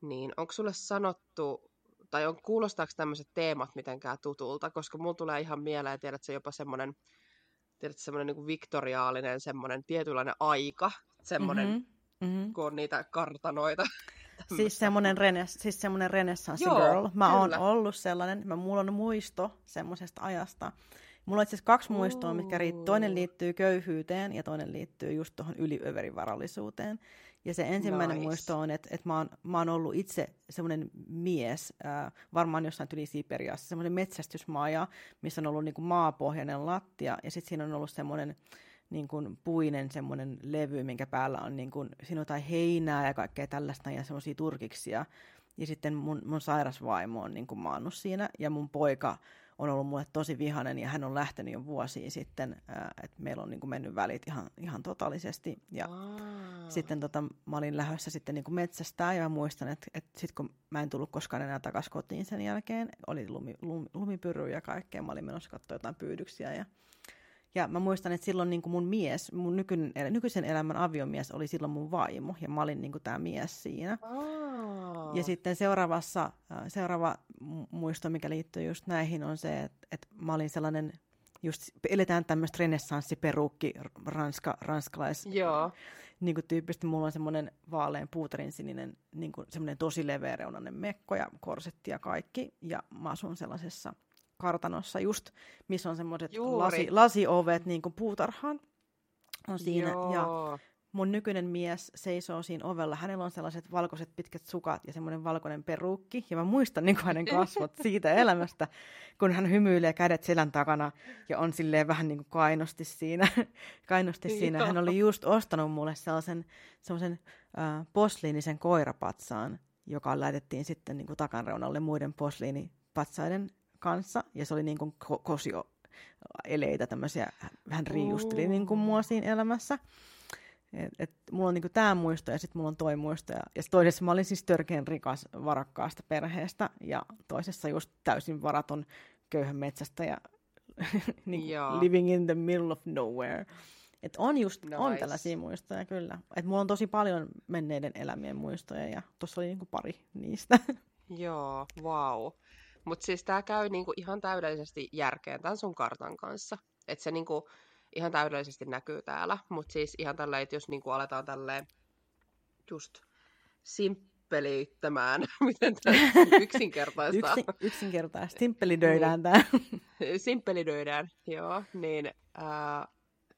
niin onko sulle sanottu, tai on, kuulostaako tämmöiset teemat mitenkään tutulta, koska mulla tulee ihan mieleen, tiedät se jopa semmoinen tiedät, semmoinen niin viktoriaalinen semmoinen tietynlainen aika, semmoinen, mm-hmm. Mm-hmm. kun on niitä kartanoita. Siis semmoinen, renes, siis semmoinen renessansi girl. Mä oon ollut sellainen, mä, mulla on muisto semmoisesta ajasta. Mulla on itse asiassa kaksi muistoa, mitkä riitt- toinen liittyy köyhyyteen ja toinen liittyy just tuohon yliöverivarallisuuteen. Ja se ensimmäinen nice. muisto on, että, että mä, oon, mä oon ollut itse semmoinen mies, äh, varmaan jossain tyli Siperiassa, semmoinen metsästysmaaja, missä on ollut niin kuin maapohjainen lattia, ja sitten siinä on ollut semmoinen niin kuin puinen semmoinen levy, minkä päällä on, niin kuin, siinä on jotain heinää ja kaikkea tällaista, ja semmoisia turkiksia. Ja sitten mun, mun sairasvaimo on niin kuin maannut siinä, ja mun poika on ollut mulle tosi vihainen ja hän on lähtenyt jo vuosia sitten, että meillä on niin kuin mennyt välit ihan, ihan totaalisesti. Ja Aa. sitten tota, mä olin lähdössä sitten niin kuin metsästää ja muistan, että, että sitten kun mä en tullut koskaan enää takaisin kotiin sen jälkeen, oli lumi, lumi, lumipyry ja kaikkea, mä olin menossa katsoa jotain pyydyksiä ja ja mä muistan, että silloin niin kuin mun mies, mun nykyinen, nykyisen elämän aviomies oli silloin mun vaimo, ja mä olin niin kuin tämä mies siinä. Oh. Ja sitten seuraavassa, seuraava muisto, mikä liittyy just näihin, on se, että, että mä olin sellainen, just eletään tämmöistä renessanssiperukki, ranska, ranskalais. Joo. Niin kuin tyyppisesti mulla on semmoinen vaalean puuterin sininen, niin kuin semmoinen tosi leveäreunainen mekko ja korsetti ja kaikki. Ja mä asun sellaisessa kartanossa just, missä on semmoiset lasi, lasiovet niin kuin puutarhaan. On siinä. Joo. Ja mun nykyinen mies seisoo siinä ovella. Hänellä on sellaiset valkoiset pitkät sukat ja semmoinen valkoinen perukki. Ja mä muistan niin hänen kasvot siitä elämästä, kun hän hymyilee kädet selän takana ja on silleen vähän niin kuin kainosti siinä. kainosti siinä. Hän oli just ostanut mulle sellaisen, sellaisen äh, posliinisen koirapatsaan, joka laitettiin sitten niin kuin takanreunalle muiden posliinipatsaiden kanssa, ja se oli niin kuin ko- kosio eleitä, tämmöisiä, vähän riiusteli niin kuin mua siinä elämässä. Et, et, mulla on niinku tämä muisto ja sitten mulla on toi muisto. Ja, ja toisessa mä olin siis törkeän rikas varakkaasta perheestä ja toisessa just täysin varaton köyhän metsästä ja niin living in the middle of nowhere. Et on just, nice. on tällaisia muistoja kyllä. Et mulla on tosi paljon menneiden elämien muistoja ja tuossa oli niinku pari niistä. Joo, wow. Mutta siis tämä käy niinku ihan täydellisesti järkeen tämän sun kartan kanssa. Että se niinku ihan täydellisesti näkyy täällä. Mutta siis ihan tälleen, että jos niinku aletaan tälleen just simppeliyttämään, miten tämä yksinkertaista. Yksin, yksinkertaista, simppelidöidään tämä. simppelidöidään, joo. Niin ää,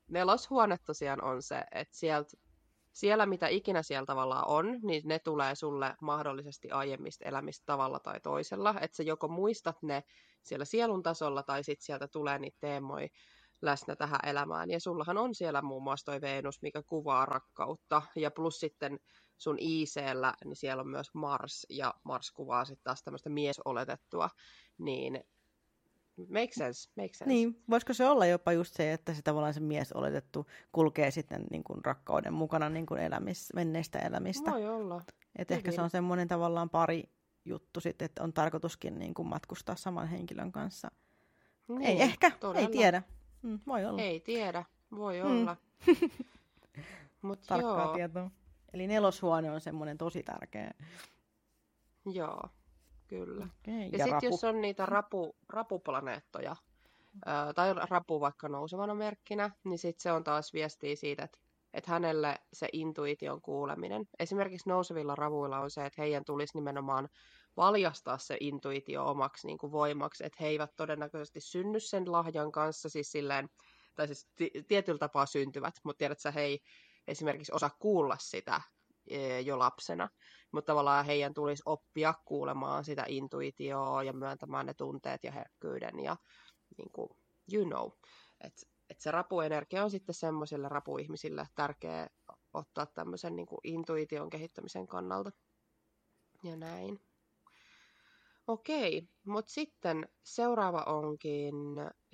neloshuone tosiaan on se, että sieltä siellä, mitä ikinä siellä tavallaan on, niin ne tulee sulle mahdollisesti aiemmista elämistä tavalla tai toisella. Että sä joko muistat ne siellä sielun tasolla tai sitten sieltä tulee niitä teemoja läsnä tähän elämään. Ja sullahan on siellä muun muassa toi Venus, mikä kuvaa rakkautta. Ja plus sitten sun ic niin siellä on myös Mars, ja Mars kuvaa sitten taas tämmöistä miesoletettua. Niin Make sense, make sense. Niin, voisiko se olla jopa just se, että se tavallaan se mies oletettu kulkee sitten niin kuin rakkauden mukana niin kuin elämis, menneistä elämistä. Voi olla. Et ehkä se on semmoinen tavallaan pari juttu sitten, että on tarkoituskin niin kuin matkustaa saman henkilön kanssa. Niin, ei ehkä, todella. ei tiedä. Mm, voi olla. Ei tiedä, voi mm. olla. Mut Tarkkaa joo. tietoa. Eli neloshuone on semmoinen tosi tärkeä. Joo. Kyllä. Okay. Ja, ja sitten jos on niitä rapu, rapuplaneettoja, tai rapu vaikka nousevana merkkinä, niin sitten se on taas viestiä siitä, että että hänelle se intuition kuuleminen. Esimerkiksi nousevilla ravuilla on se, että heidän tulisi nimenomaan valjastaa se intuitio omaksi niin kuin voimaksi, että he eivät todennäköisesti synny sen lahjan kanssa, siis silleen, tai siis t- tietyllä tapaa syntyvät, mutta tiedät sä, he ei esimerkiksi osaa kuulla sitä jo lapsena mutta tavallaan heidän tulisi oppia kuulemaan sitä intuitioa ja myöntämään ne tunteet ja herkkyyden ja niin kuin, you know. Että et se rapuenergia on sitten semmoisille rapuihmisille tärkeä ottaa tämmöisen niin kuin intuition kehittämisen kannalta. Ja näin. Okei, mutta sitten seuraava onkin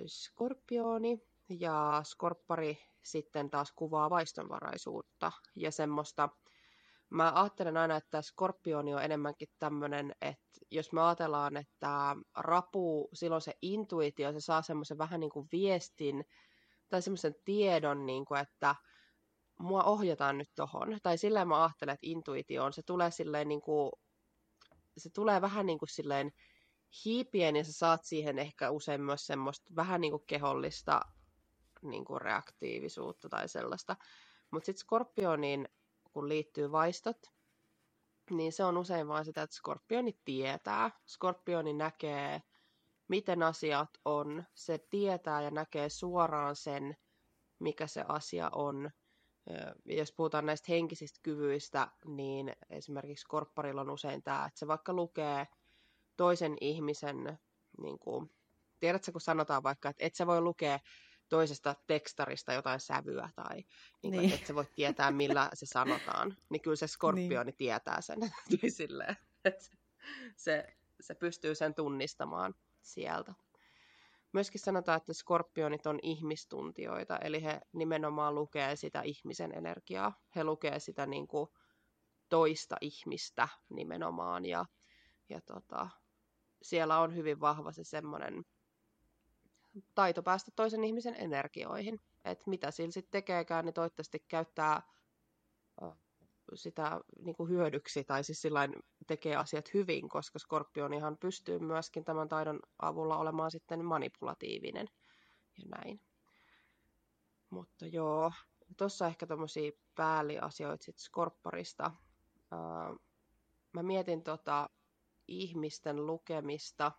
skorpioni, ja skorppari sitten taas kuvaa vaistonvaraisuutta ja semmoista mä ajattelen aina, että skorpioni on enemmänkin tämmöinen, että jos me ajatellaan, että rapu, silloin se intuitio, se saa semmoisen vähän niin kuin viestin tai semmoisen tiedon, niin kuin, että mua ohjataan nyt tohon. Tai silleen mä ajattelen, että intuitio on, se tulee silleen niin kuin, se tulee vähän niin kuin silleen hiipien ja sä saat siihen ehkä usein myös semmoista vähän niin kuin kehollista niin kuin reaktiivisuutta tai sellaista. Mutta sitten skorpioniin, kun liittyy vaistot, niin se on usein vain sitä, että skorpioni tietää. Skorpioni näkee, miten asiat on. Se tietää ja näkee suoraan sen, mikä se asia on. Jos puhutaan näistä henkisistä kyvyistä, niin esimerkiksi korpparilla on usein tämä, että se vaikka lukee toisen ihmisen, niin kuin, tiedätkö kun sanotaan vaikka, että et sä voi lukea toisesta tekstarista jotain sävyä tai niin niin. että sä voit tietää, millä se sanotaan, niin kyllä se skorpioni niin. tietää sen. silleen, että se, se pystyy sen tunnistamaan sieltä. Myöskin sanotaan, että skorpionit on ihmistuntioita, eli he nimenomaan lukee sitä ihmisen energiaa. He lukee sitä niin kuin toista ihmistä nimenomaan, ja, ja tota, siellä on hyvin vahva se semmoinen taito päästä toisen ihmisen energioihin. Että mitä sillä sitten tekeekään, niin toivottavasti käyttää sitä niin kuin hyödyksi tai siis sillain tekee asiat hyvin, koska skorpionihan pystyy myöskin tämän taidon avulla olemaan sitten manipulatiivinen ja näin. Mutta joo, tuossa ehkä tuommoisia päälliasioita sitten skorpparista. mä mietin tota ihmisten lukemista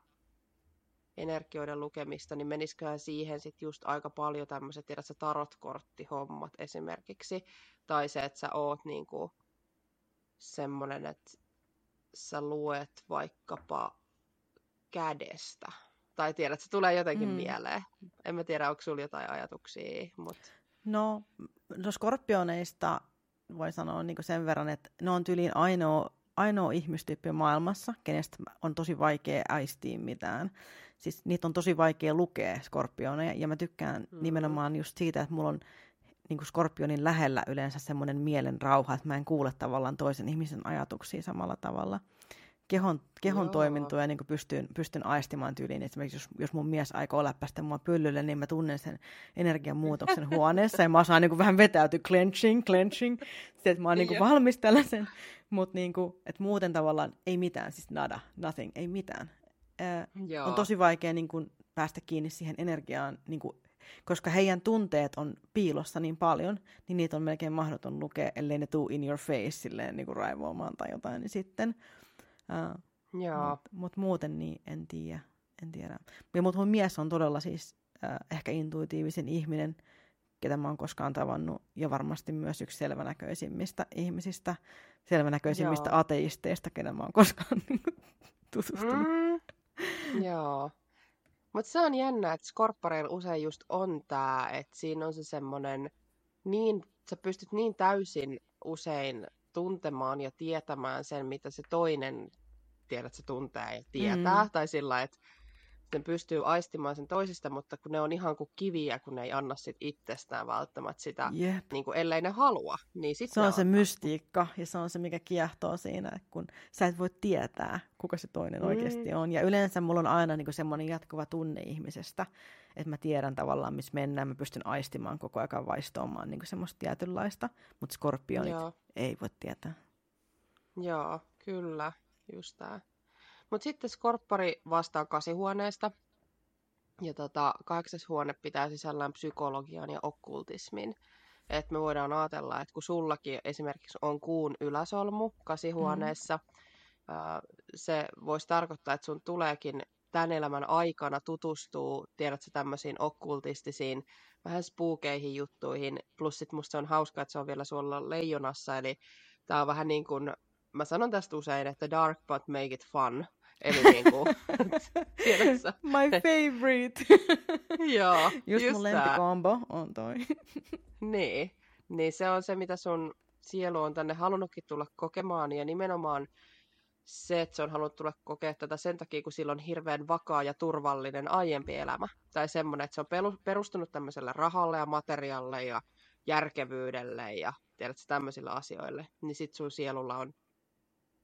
energioiden lukemista, niin menisiköhän siihen sitten just aika paljon tämmöiset, tiedätkö, tarotkorttihommat esimerkiksi, tai se, että sä oot niinku semmoinen, että sä luet vaikkapa kädestä, tai tiedät, se tulee jotenkin mm. mieleen. En mä tiedä, onko sulla jotain ajatuksia, mutta... No, no skorpioneista voi sanoa niin sen verran, että ne on tyyliin ainoa, ainoa ihmistyyppi maailmassa, kenestä on tosi vaikea aistia mitään siis niitä on tosi vaikea lukea skorpioneja, ja mä tykkään mm. nimenomaan just siitä, että mulla on niin kuin skorpionin lähellä yleensä semmoinen mielen rauha, että mä en kuule tavallaan toisen ihmisen ajatuksia samalla tavalla. Kehon, kehon toimintoja niin pystyn, pystyn aistimaan tyyliin. Esimerkiksi jos, jos mun mies aikoo läppästä mua pyllylle, niin mä tunnen sen energiamuutoksen huoneessa ja mä osaan niin vähän vetäytyä clenching, clenching. Sitten, että mä oon niin valmis tällaisen. Mutta niin muuten tavallaan ei mitään, siis nada, nothing, ei mitään äh, on tosi vaikea niin kuin, päästä kiinni siihen energiaan, niin kuin, koska heidän tunteet on piilossa niin paljon, niin niitä on melkein mahdoton lukea, ellei ne tuu in your face silleen niin kuin raivoamaan tai jotain, niin sitten. Äh, Mutta mut muuten niin en tiedä. En tiedä. Mutta mun mies on todella siis äh, ehkä intuitiivisen ihminen, ketä mä oon koskaan tavannut, ja varmasti myös yksi selvänäköisimmistä ihmisistä, selvänäköisimmistä Joo. ateisteista, ketä mä oon koskaan niin tutustunut. Mm, Joo. Mutta se on jännä, että skorppareilla usein just on tämä, että siinä on se semmoinen, niin, sä pystyt niin täysin usein tuntemaan ja tietämään sen, mitä se toinen tiedät, se tuntee ja tietää. Mm. Tai sillä että ne pystyy aistimaan sen toisista, mutta kun ne on ihan kuin kiviä, kun ne ei anna sit itsestään välttämättä sitä, yep. niin kuin, ellei ne halua. Niin sit se on se mystiikka ja se on se, mikä kiehtoo siinä, kun sä et voi tietää, kuka se toinen mm. oikeasti on. Ja yleensä mulla on aina niin semmoinen jatkuva tunne ihmisestä, että mä tiedän tavallaan, missä mennään, mä pystyn aistimaan koko ajan vaistoamaan niin semmoista tietynlaista, mutta skorpionit Joo. ei voi tietää. Joo, kyllä, just tämä. Mutta sitten Skorppari vastaa kasihuoneesta. Ja tota, kahdeksas huone pitää sisällään psykologian ja okkultismin. Et me voidaan ajatella, että kun sullakin esimerkiksi on kuun yläsolmu kasihuoneessa, mm. se voisi tarkoittaa, että sun tuleekin tämän elämän aikana tutustuu, tiedätkö, tämmöisiin okkultistisiin, vähän spookeihin juttuihin. Plus sit musta se on hauska, että se on vielä suolla leijonassa, eli tää on vähän niin kuin, mä sanon tästä usein, että dark but make it fun. Eli niin kuin, My favorite. Joo, just, just mun lempikombo on toi. niin, niin se on se, mitä sun sielu on tänne halunnutkin tulla kokemaan, ja nimenomaan se, että se on halunnut tulla kokea tätä sen takia, kun sillä on hirveän vakaa ja turvallinen aiempi elämä. Tai semmoinen, että se on perustunut tämmöiselle rahalle ja materiaalle ja järkevyydelle ja tiedät tämmöisille asioille, niin sit sun sielulla on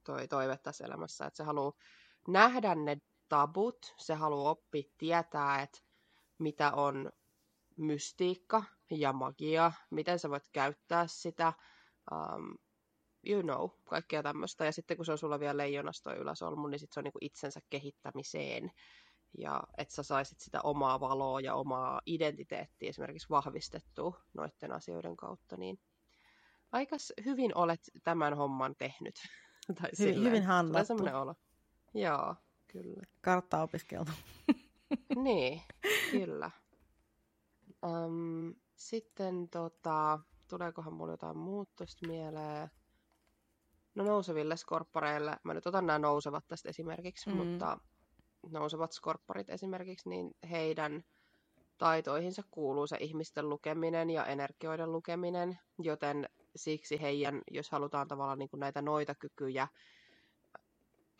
toi toive tässä elämässä, että se haluaa nähdä ne tabut, se haluaa oppia tietää, että mitä on mystiikka ja magia, miten sä voit käyttää sitä, um, you know, kaikkea tämmöistä. Ja sitten kun se on sulla vielä leijonas toi yläsolmu, niin sit se on niinku itsensä kehittämiseen. Ja että sä saisit sitä omaa valoa ja omaa identiteettiä esimerkiksi vahvistettua noiden asioiden kautta, niin aika hyvin olet tämän homman tehnyt. tai Hy- hyvin handlattu. olo. Joo, kyllä. Kartta opiskeltu. niin, kyllä. Um, sitten tota, tuleekohan mulle jotain muutosta mieleen? No nouseville skorppareille, mä nyt otan nämä nousevat tästä esimerkiksi, mm. mutta nousevat skorpparit esimerkiksi, niin heidän taitoihinsa kuuluu se ihmisten lukeminen ja energioiden lukeminen, joten siksi heidän, jos halutaan tavallaan niin kuin näitä noita kykyjä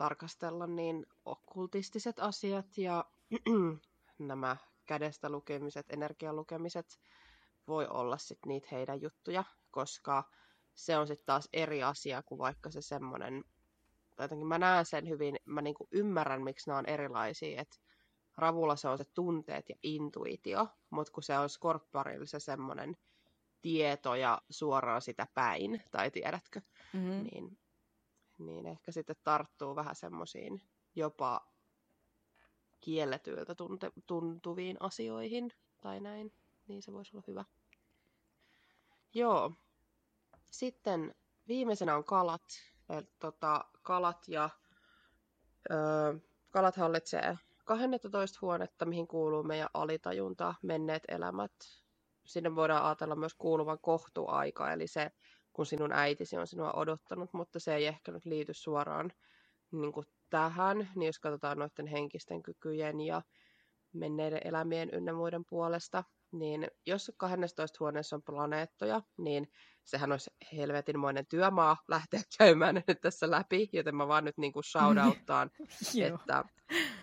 tarkastella, niin okkultistiset asiat ja nämä kädestä lukemiset, energian lukemiset voi olla sitten niitä heidän juttuja, koska se on sitten taas eri asia kuin vaikka se semmoinen, tai jotenkin mä näen sen hyvin, mä niinku ymmärrän, miksi nämä on erilaisia, että ravulla se on se tunteet ja intuitio, mutta kun se on skorpparilla se semmoinen tieto ja suoraan sitä päin, tai tiedätkö, mm-hmm. niin, niin ehkä sitten tarttuu vähän semmoisiin jopa kielletyiltä tunte- tuntuviin asioihin tai näin, niin se voisi olla hyvä. Joo. Sitten viimeisenä on kalat. Eli, tota, kalat ja öö, kalat hallitsee 12 huonetta, mihin kuuluu meidän alitajunta, menneet elämät. Sinne voidaan ajatella myös kuuluvan kohtuaika, eli se, kun sinun äitisi on sinua odottanut, mutta se ei ehkä nyt liity suoraan niin kuin tähän, niin jos katsotaan noiden henkisten kykyjen ja menneiden elämien ynnä muiden puolesta, niin jos 12 huoneessa on planeettoja, niin sehän olisi helvetinmoinen työmaa lähteä käymään ne nyt tässä läpi, joten mä vaan nyt niin kuin shoutouttaan, että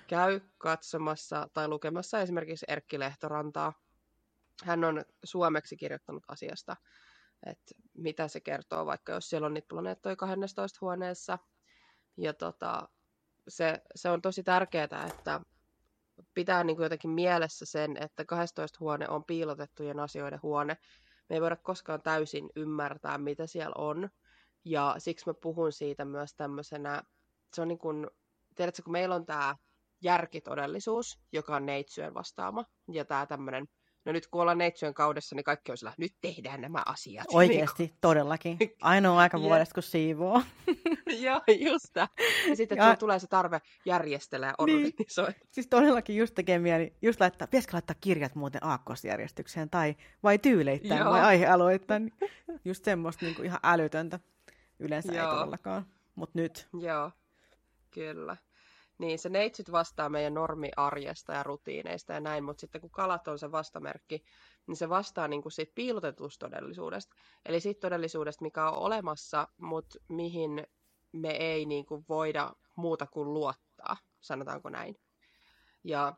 käy katsomassa tai lukemassa esimerkiksi Erkki Lehtorantaa. Hän on suomeksi kirjoittanut asiasta, että mitä se kertoo, vaikka jos siellä on niitä planeettoja 12 huoneessa. Ja tota, se, se on tosi tärkeää, että pitää niin kuin jotenkin mielessä sen, että 12 huone on piilotettujen asioiden huone. Me ei voida koskaan täysin ymmärtää, mitä siellä on. Ja siksi mä puhun siitä myös tämmöisenä, se on niin kuin, tiedätkö, kun meillä on tämä järkitodellisuus, joka on neitsyön vastaama, ja tämä tämmöinen no nyt kun ollaan neitsyön kaudessa, niin kaikki on sillä, nyt tehdään nämä asiat. Oikeasti, niin todellakin. Ainoa aika vuodesta, kun siivoo. Joo, just Ja sitten ja... tulee se tarve järjestellä ja niin. organisoida. Niin. Siis todellakin just tekee mieli, just laittaa, pitäisikö laittaa kirjat muuten aakkosjärjestykseen, tai vai tyyleittäin, Joo. vai aihealoittain. Just semmoista niin kuin ihan älytöntä. Yleensä Joo. ei todellakaan. Mutta nyt. Joo, kyllä. Niin, se neitsyt vastaa meidän normiarjesta ja rutiineista ja näin, mutta sitten kun kalat on se vastamerkki, niin se vastaa niin kuin siitä piilotetusta todellisuudesta. Eli siitä todellisuudesta, mikä on olemassa, mutta mihin me ei niin kuin voida muuta kuin luottaa, sanotaanko näin. Ja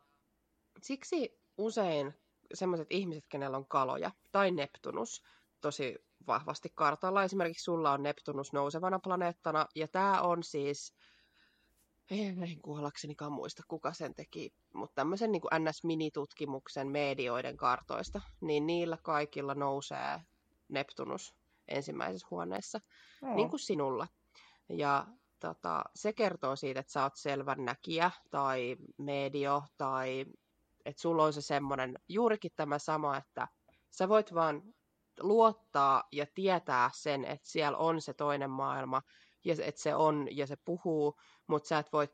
siksi usein sellaiset ihmiset, kenellä on kaloja tai Neptunus, tosi vahvasti kartalla. Esimerkiksi sulla on Neptunus nousevana planeettana, ja tämä on siis en kuollaksenikaan muista, kuka sen teki, mutta tämmöisen niin NS-minitutkimuksen medioiden kartoista, niin niillä kaikilla nousee Neptunus ensimmäisessä huoneessa, oh. niin kuin sinulla. Ja tota, se kertoo siitä, että sä oot selvän näkijä tai medio tai että sulla on se semmoinen, juurikin tämä sama, että sä voit vaan luottaa ja tietää sen, että siellä on se toinen maailma, ja että se on ja se puhuu, mutta sä et voi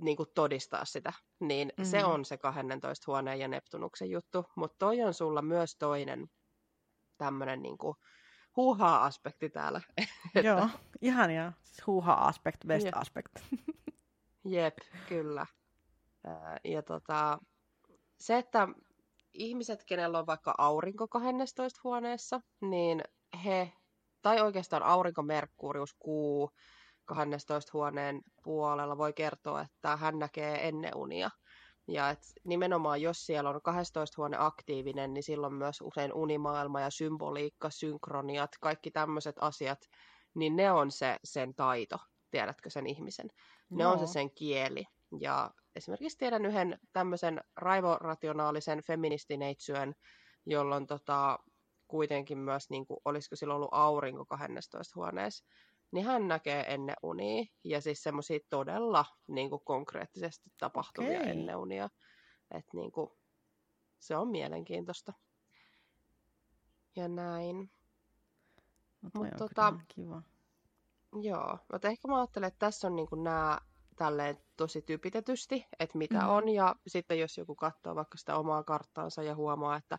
niin kuin todistaa sitä. Niin mm-hmm. se on se 12 huoneen ja Neptunuksen juttu, mutta toi on sulla myös toinen tämmöinen niin kuin huuhaa-aspekti täällä. Joo, ihania. Siis huuhaa-aspekt, best Jep. aspect. Jep, kyllä. Ja tota, se, että ihmiset, kenellä on vaikka aurinko 12 huoneessa, niin he tai oikeastaan aurinko, Merkurius, kuu 12 huoneen puolella voi kertoa, että hän näkee ennen unia Ja et nimenomaan jos siellä on 12 huone aktiivinen, niin silloin myös usein unimaailma ja symboliikka, synkroniat, kaikki tämmöiset asiat, niin ne on se sen taito, tiedätkö sen ihmisen. Ne on se sen kieli. Ja esimerkiksi tiedän yhden tämmöisen raivorationaalisen feministineitsyön, jolloin tota, kuitenkin myös, niin kuin, olisiko sillä ollut aurinko 12 huoneessa, niin hän näkee ennen unia. Ja siis semmoisia todella niin kuin, konkreettisesti tapahtuvia okay. ennen unia. Että niin kuin, se on mielenkiintoista. Ja näin. Mutta tota, kiva. Joo, mutta ehkä mä ajattelen, että tässä on niin nämä tälleen tosi typitetysti, että mitä mm. on. Ja sitten jos joku katsoo vaikka sitä omaa karttaansa ja huomaa, että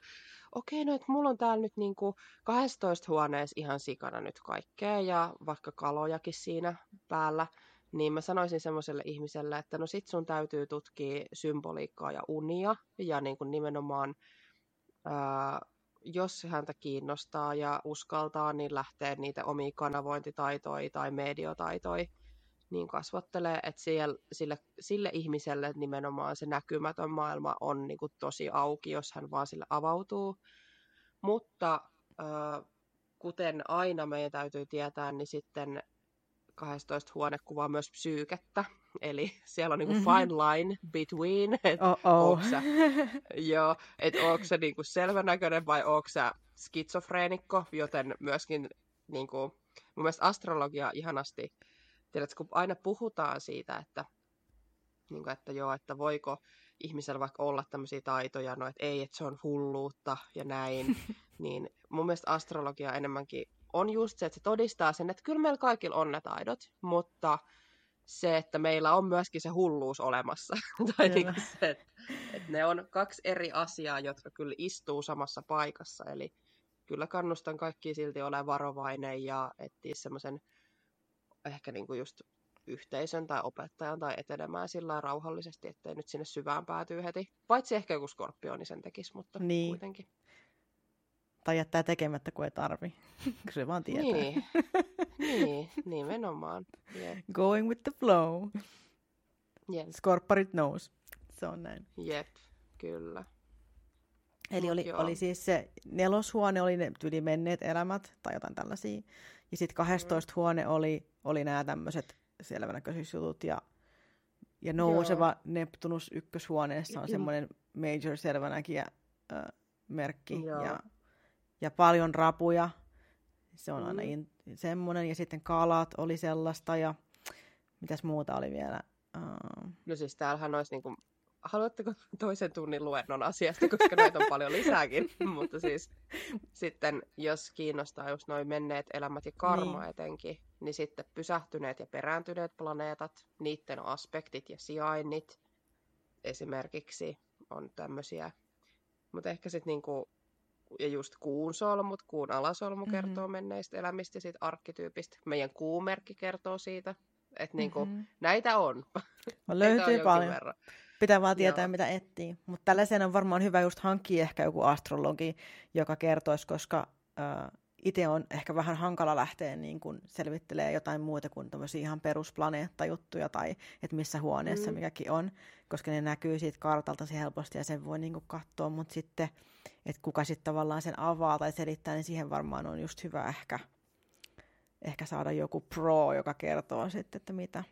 okei, okay, no että mulla on täällä nyt niinku 12 huoneessa ihan sikana nyt kaikkea ja vaikka kalojakin siinä päällä, niin mä sanoisin semmoiselle ihmiselle, että no sit sun täytyy tutkia symboliikkaa ja unia ja niin kuin nimenomaan ää, jos häntä kiinnostaa ja uskaltaa, niin lähtee niitä omia kanavointitaitoja tai mediotaitoja niin kasvattelee, että siellä, sille, sille ihmiselle nimenomaan se näkymätön maailma on niin kuin tosi auki, jos hän vaan sille avautuu. Mutta äh, kuten aina meidän täytyy tietää, niin sitten 12 huone kuvaa myös psyykettä, eli siellä on niinku mm-hmm. fine line between, että onko sä, joo, et onko se niinku selvänäköinen vai onko sä skitsofreenikko, joten myöskin niinku, mun mielestä astrologia ihanasti tiedätkö, kun aina puhutaan siitä, että, niin kuin, että joo, että voiko ihmisellä vaikka olla tämmöisiä taitoja, no että ei, että se on hulluutta ja näin, niin mun mielestä astrologia enemmänkin on just se, että se todistaa sen, että kyllä meillä kaikilla on ne taidot, mutta se, että meillä on myöskin se hulluus olemassa. tai niin kuin se, että, että ne on kaksi eri asiaa, jotka kyllä istuu samassa paikassa. Eli kyllä kannustan kaikki silti olemaan varovainen ja etsiä semmoisen ehkä niin kuin just yhteisön tai opettajan tai etenemään sillä rauhallisesti, ettei nyt sinne syvään päätyy heti. Paitsi ehkä joku skorpioni sen tekisi, mutta niin. kuitenkin. Tai jättää tekemättä, kun ei tarvi. kun se vaan tietää. Niin, niin nimenomaan. Yep. Going with the flow. Yep. Skorpparit knows. Se on näin. Jep, kyllä. Eli oli, oli siis se neloshuone, oli ne yli menneet elämät tai jotain tällaisia. Ja sitten 12 mm. huone oli, oli nämä tämmöiset selvänäköisyysjutut ja, ja nouseva Joo. Neptunus ykköshuoneessa on semmoinen major selvänäkijä äh, merkki ja, ja paljon rapuja. Se on mm. aina in, semmoinen. Ja sitten kalat oli sellaista ja mitäs muuta oli vielä? Uh... No siis täällähän olisi niinku haluatteko toisen tunnin luennon asiasta, koska näitä on paljon lisääkin. Mutta siis sitten, jos kiinnostaa just noin menneet elämät ja karma niin. etenkin, niin sitten pysähtyneet ja perääntyneet planeetat, niiden aspektit ja sijainnit esimerkiksi on tämmöisiä. Mutta ehkä sitten niinku, ja just kuun solmut, kuun alasolmu mm-hmm. kertoo menneistä elämistä ja siitä arkkityypistä. Meidän kuumerkki kertoo siitä, että niinku, mm-hmm. näitä on. Löytyy näitä on paljon. Verran. Pitää vaan tietää, Joo. mitä etsii. Mutta tällaisen on varmaan hyvä just hankkia ehkä joku astrologi, joka kertoisi, koska äh, itse on ehkä vähän hankala lähteä niin kun selvittelee jotain muuta kuin ihan perusplaneettajuttuja tai että missä huoneessa mm. mikäkin on, koska ne näkyy siitä kartalta se helposti ja sen voi niin katsoa, mutta sitten, että kuka sitten tavallaan sen avaa tai selittää, niin siihen varmaan on just hyvä ehkä, ehkä saada joku pro, joka kertoo sitten, että mitä,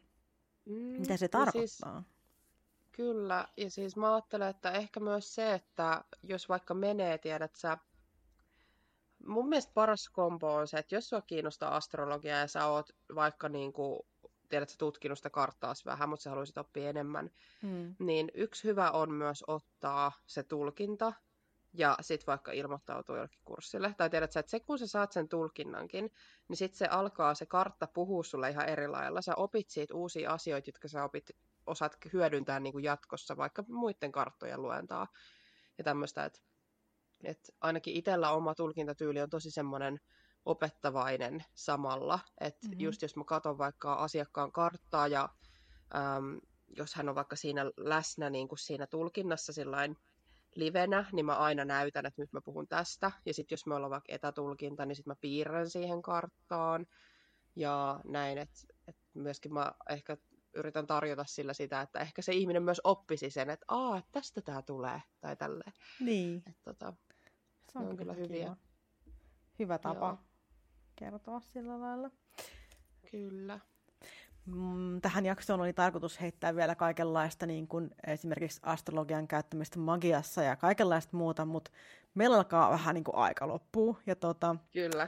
mm. mitä se tarkoittaa. Siis Kyllä, ja siis mä ajattelen, että ehkä myös se, että jos vaikka menee, tiedät sä, mun mielestä paras kombo on se, että jos sua kiinnostaa astrologia ja sä oot vaikka niin kuin, tiedät sä tutkinut sitä karttaa vähän, mutta sä haluaisit oppia enemmän, mm. niin yksi hyvä on myös ottaa se tulkinta ja sitten vaikka ilmoittautua jollekin kurssille. Tai tiedät sä, että se kun sä saat sen tulkinnankin, niin sitten se alkaa se kartta puhua sulle ihan eri lailla. Sä opit siitä uusia asioita, jotka sä opit osaat hyödyntää niin kuin jatkossa vaikka muiden karttojen luentaa ja tämmöistä, että, että ainakin itsellä oma tulkintatyyli on tosi semmoinen opettavainen samalla, että mm-hmm. just jos mä katson vaikka asiakkaan karttaa ja äm, jos hän on vaikka siinä läsnä niin kuin siinä tulkinnassa sillain livenä, niin mä aina näytän, että nyt mä puhun tästä. Ja sitten jos me ollaan vaikka etätulkinta, niin sitten mä piirrän siihen karttaan. Ja näin, että, että myöskin mä ehkä yritän tarjota sillä sitä, että ehkä se ihminen myös oppisi sen, että aa, tästä tämä tulee, tai tälleen. Niin. Et, tota, Se on, on kyllä kiva. hyviä. Hyvä tapa Joo. kertoa sillä lailla. Kyllä. Mm, Tähän jaksoon oli tarkoitus heittää vielä kaikenlaista, niin kuin esimerkiksi astrologian käyttämistä magiassa ja kaikenlaista muuta, mutta meillä alkaa vähän niin kuin aika loppuu. Ja tota, Kyllä.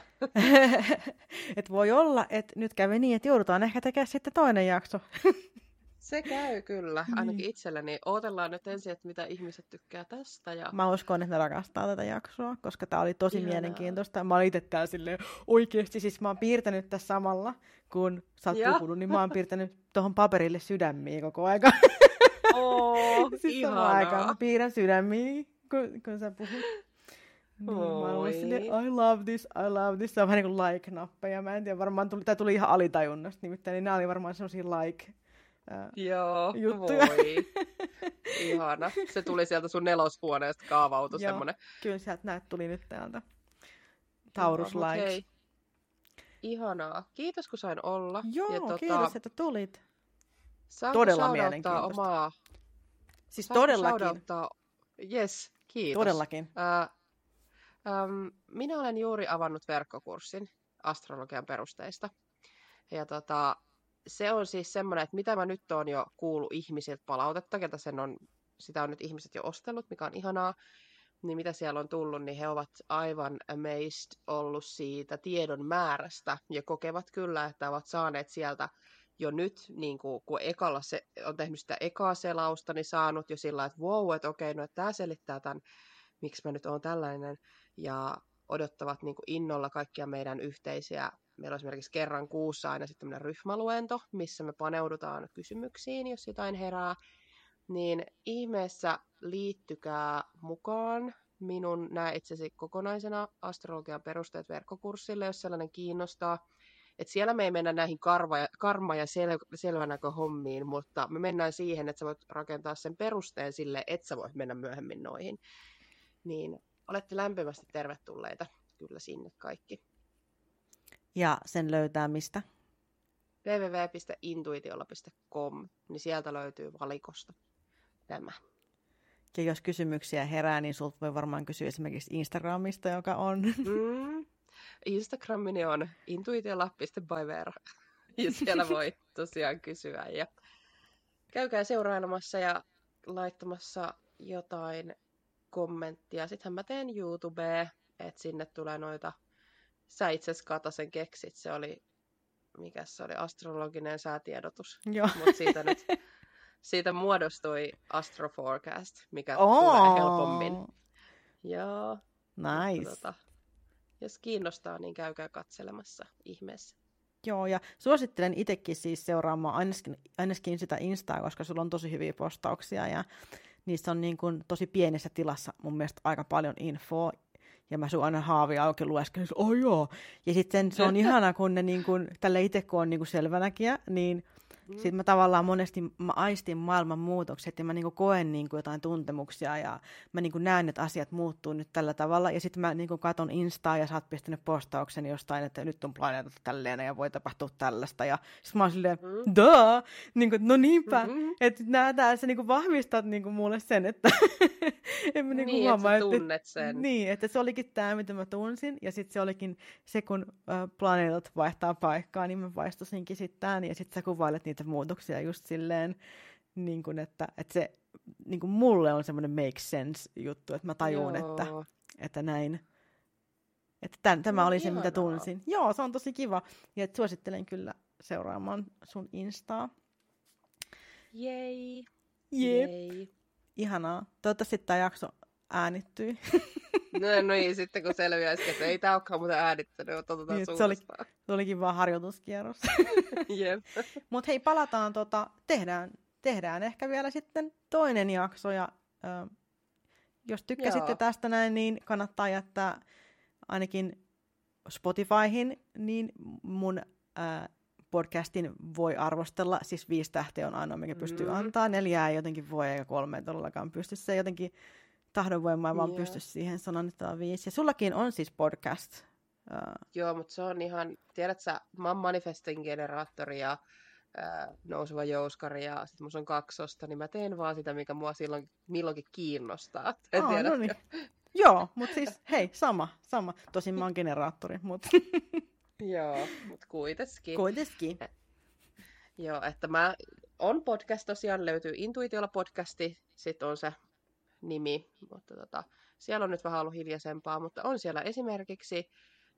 et voi olla, että nyt kävi niin, että joudutaan ehkä tekemään sitten toinen jakso. Se käy kyllä, ainakin Niin. itselleni. Ootellaan nyt ensin, että mitä ihmiset tykkää tästä. Ja... Mä uskon, että ne rakastaa tätä jaksoa, koska tämä oli tosi Ihanaa. mielenkiintoista. Mä olin itse täällä silleen oikeasti, siis mä oon piirtänyt tässä samalla, kun sä oot puhunut, niin mä oon piirtänyt tuohon paperille sydämiä koko aika. Oo, siis samaan aikaan mä ihanaa. piirrän sydämiä, kun, kun sä puhut. Niin, mä olin silleen, I love this, I love this. Se on vähän niin kuin like-nappeja. Mä en tiedä, varmaan tuli, tai tuli ihan alitajunnasta nimittäin, niin nämä oli varmaan sellaisia like. Ää, Joo, juttuja. voi. Ihana. Se tuli sieltä sun neloshuoneesta kaavautui Joo. semmonen. kyllä sieltä näet tuli nyt täältä. Taurus likes. hei, Ihanaa. Kiitos kun sain olla. Joo, ja tota, kiitos, että tulit. saanko todella mielenkiintoista. Omaa... Siis saanko todellakin, Yes, kiitos. todellakin. Ää, äm, minä olen juuri avannut verkkokurssin astrologian perusteista. Ja tota, se on siis semmoinen, että mitä mä nyt oon jo kuullut ihmisiltä palautetta, ketä sen on, sitä on nyt ihmiset jo ostellut, mikä on ihanaa, niin mitä siellä on tullut, niin he ovat aivan amazed ollut siitä tiedon määrästä ja kokevat kyllä, että ovat saaneet sieltä jo nyt, niin kuin, kun ekalla se, on tehnyt sitä ekaa selausta, niin saanut jo sillä, että wow, että okei, no että tämä selittää tämän, miksi mä nyt oon tällainen, ja odottavat niin kuin innolla kaikkia meidän yhteisiä, meillä on esimerkiksi kerran kuussa aina sitten tämmöinen ryhmäluento, missä me paneudutaan kysymyksiin, jos jotain herää, niin ihmeessä liittykää mukaan minun näe itsesi kokonaisena astrologian perusteet verkkokurssille, jos sellainen kiinnostaa. Et siellä me ei mennä näihin karva ja, karma- ja sel, selvänäköhommiin, mutta me mennään siihen, että sä voit rakentaa sen perusteen sille, että sä voit mennä myöhemmin noihin. Niin olette lämpimästi tervetulleita kyllä sinne kaikki. Ja sen löytää mistä? www.intuitiolla.com, niin sieltä löytyy valikosta tämä. Ja jos kysymyksiä herää, niin sulta voi varmaan kysyä esimerkiksi Instagramista, joka on. Mm. Instagramini on intuitiolla.byveera. Ja siellä voi tosiaan kysyä. Ja käykää seurailemassa ja laittamassa jotain kommenttia. Sittenhän mä teen YouTubeen, että sinne tulee noita... Sä itse asiassa Katasen keksit. Se oli, mikä se oli, astrologinen säätiedotus. Joo. Mutta siitä nyt siitä muodostui Astro Forecast, mikä Oo. tulee helpommin. Joo. Nice. Tota, jos kiinnostaa, niin käykää katselemassa ihmeessä. Joo, ja suosittelen itsekin siis seuraamaan ainakin, ainakin sitä Instaa, koska sulla on tosi hyviä postauksia ja niissä on niin kuin tosi pienessä tilassa mun mielestä aika paljon infoa. Ja mä sun aina haavi auki lueskelin, oh joo. Ja sitten se on ihana, kun ne niin kuin, tälle itse kun on niin kuin selvänäkijä, niin Mm. sitten mä tavallaan monesti mä aistin maailman muutokset ja mä niinku koen niinku jotain tuntemuksia ja mä niinku näen, että asiat muuttuu nyt tällä tavalla. Ja sitten mä niinku katon Instaa ja sä oot pistänyt postauksen jostain, että nyt on planeetat tälleen ja voi tapahtua tällaista. Ja sitten mä oon silleen, Mm. duh! Niinku, no niinpä. Mhm. Että nää, sä niinku vahvistat niinku mulle sen, että en mä niinku niin, että huomaa, sä että, tunnet sen. niin, että se olikin tämä, mitä mä tunsin, ja sitten se olikin se, kun äh, planeetat vaihtaa paikkaa, niin mä vaistosinkin sitten tämän, ja sitten sä kuvailet niitä muutoksia just silleen, niin kun, että, että se niin kun mulle on semmoinen make sense juttu, että mä tajun, että, Joo. että näin. Että tämän, tämä No, oli se, mitä tunsin. Joo, se on tosi kiva, ja suosittelen kyllä seuraamaan sun Instaa. Jei. Jep. Jei. Ihanaa. Toivottavasti tämä jakso äänittyi. No, no niin, sitten kun selviäisi, että ei tämä olekaan muuten äänittänyt, otetaan Niin, se oli-. Se olikin vaan harjoituskierros. Jep. Mutta hei, palataan, tota, tehdään, tehdään ehkä vielä sitten toinen jakso. Ja, ö, jos tykkäsitte Joo. tästä näin, niin kannattaa jättää ainakin Spotifyhin, niin mun ää, podcastin voi arvostella. Siis viisi tähteä on ainoa, mikä pystyy Mm. antaa. Neljää ei jotenkin voi, eikä kolme ei todellakaan pysty. Se jotenkin tahdonvoimaa vaan Joo. pysty siihen että on viisi. Ja sullakin on siis podcast. Ää, Joo, mutta se on ihan, tiedät sä, mä oon manifestin generaattori ja ää, nouseva jouskari ja sitten mulla on kaksosta, niin mä teen vaan sitä, mikä mua silloin milloinkin kiinnostaa. En tiedä. no niin. Joo, mutta siis hei, sama, sama. Tosin mä oon generaattori, mutta Joo, mutta kuitenkin. kuitenkin. Joo, että mä on podcast tosiaan, löytyy Intuitiolla podcasti, sitten on se nimi, mutta tota, siellä on nyt vähän ollut hiljaisempaa, mutta on siellä esimerkiksi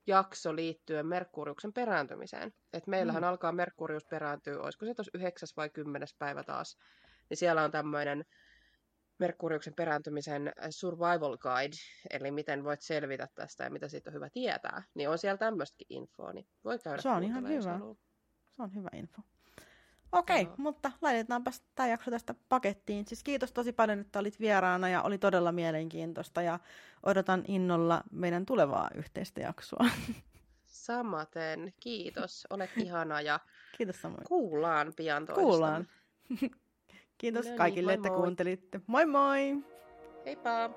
jakso liittyen Merkuriuksen perääntymiseen. Et meillähän Mm. alkaa Merkurius perääntyä, olisiko se tuossa yhdeksäs vai kymmenes päivä taas, niin siellä on tämmöinen Merkuriuksen perääntymisen survival guide, eli miten voit selvitä tästä ja mitä siitä on hyvä tietää, niin on siellä tämmöistäkin infoa, niin voi käydä Se on ihan hyvä. Se on hyvä info. Okei, Joo. mutta laitetaanpa tämä jakso tästä pakettiin. Siis kiitos tosi paljon, että olit vieraana ja oli todella mielenkiintoista ja odotan innolla meidän tulevaa yhteistä jaksoa. Samaten, kiitos. Olet ihana ja Kiitos samoin. kuullaan pian toistamme. Kuullaan. Kiitos No niin, kaikille, moi että moi. kuuntelitte. Moi moi! Heippa!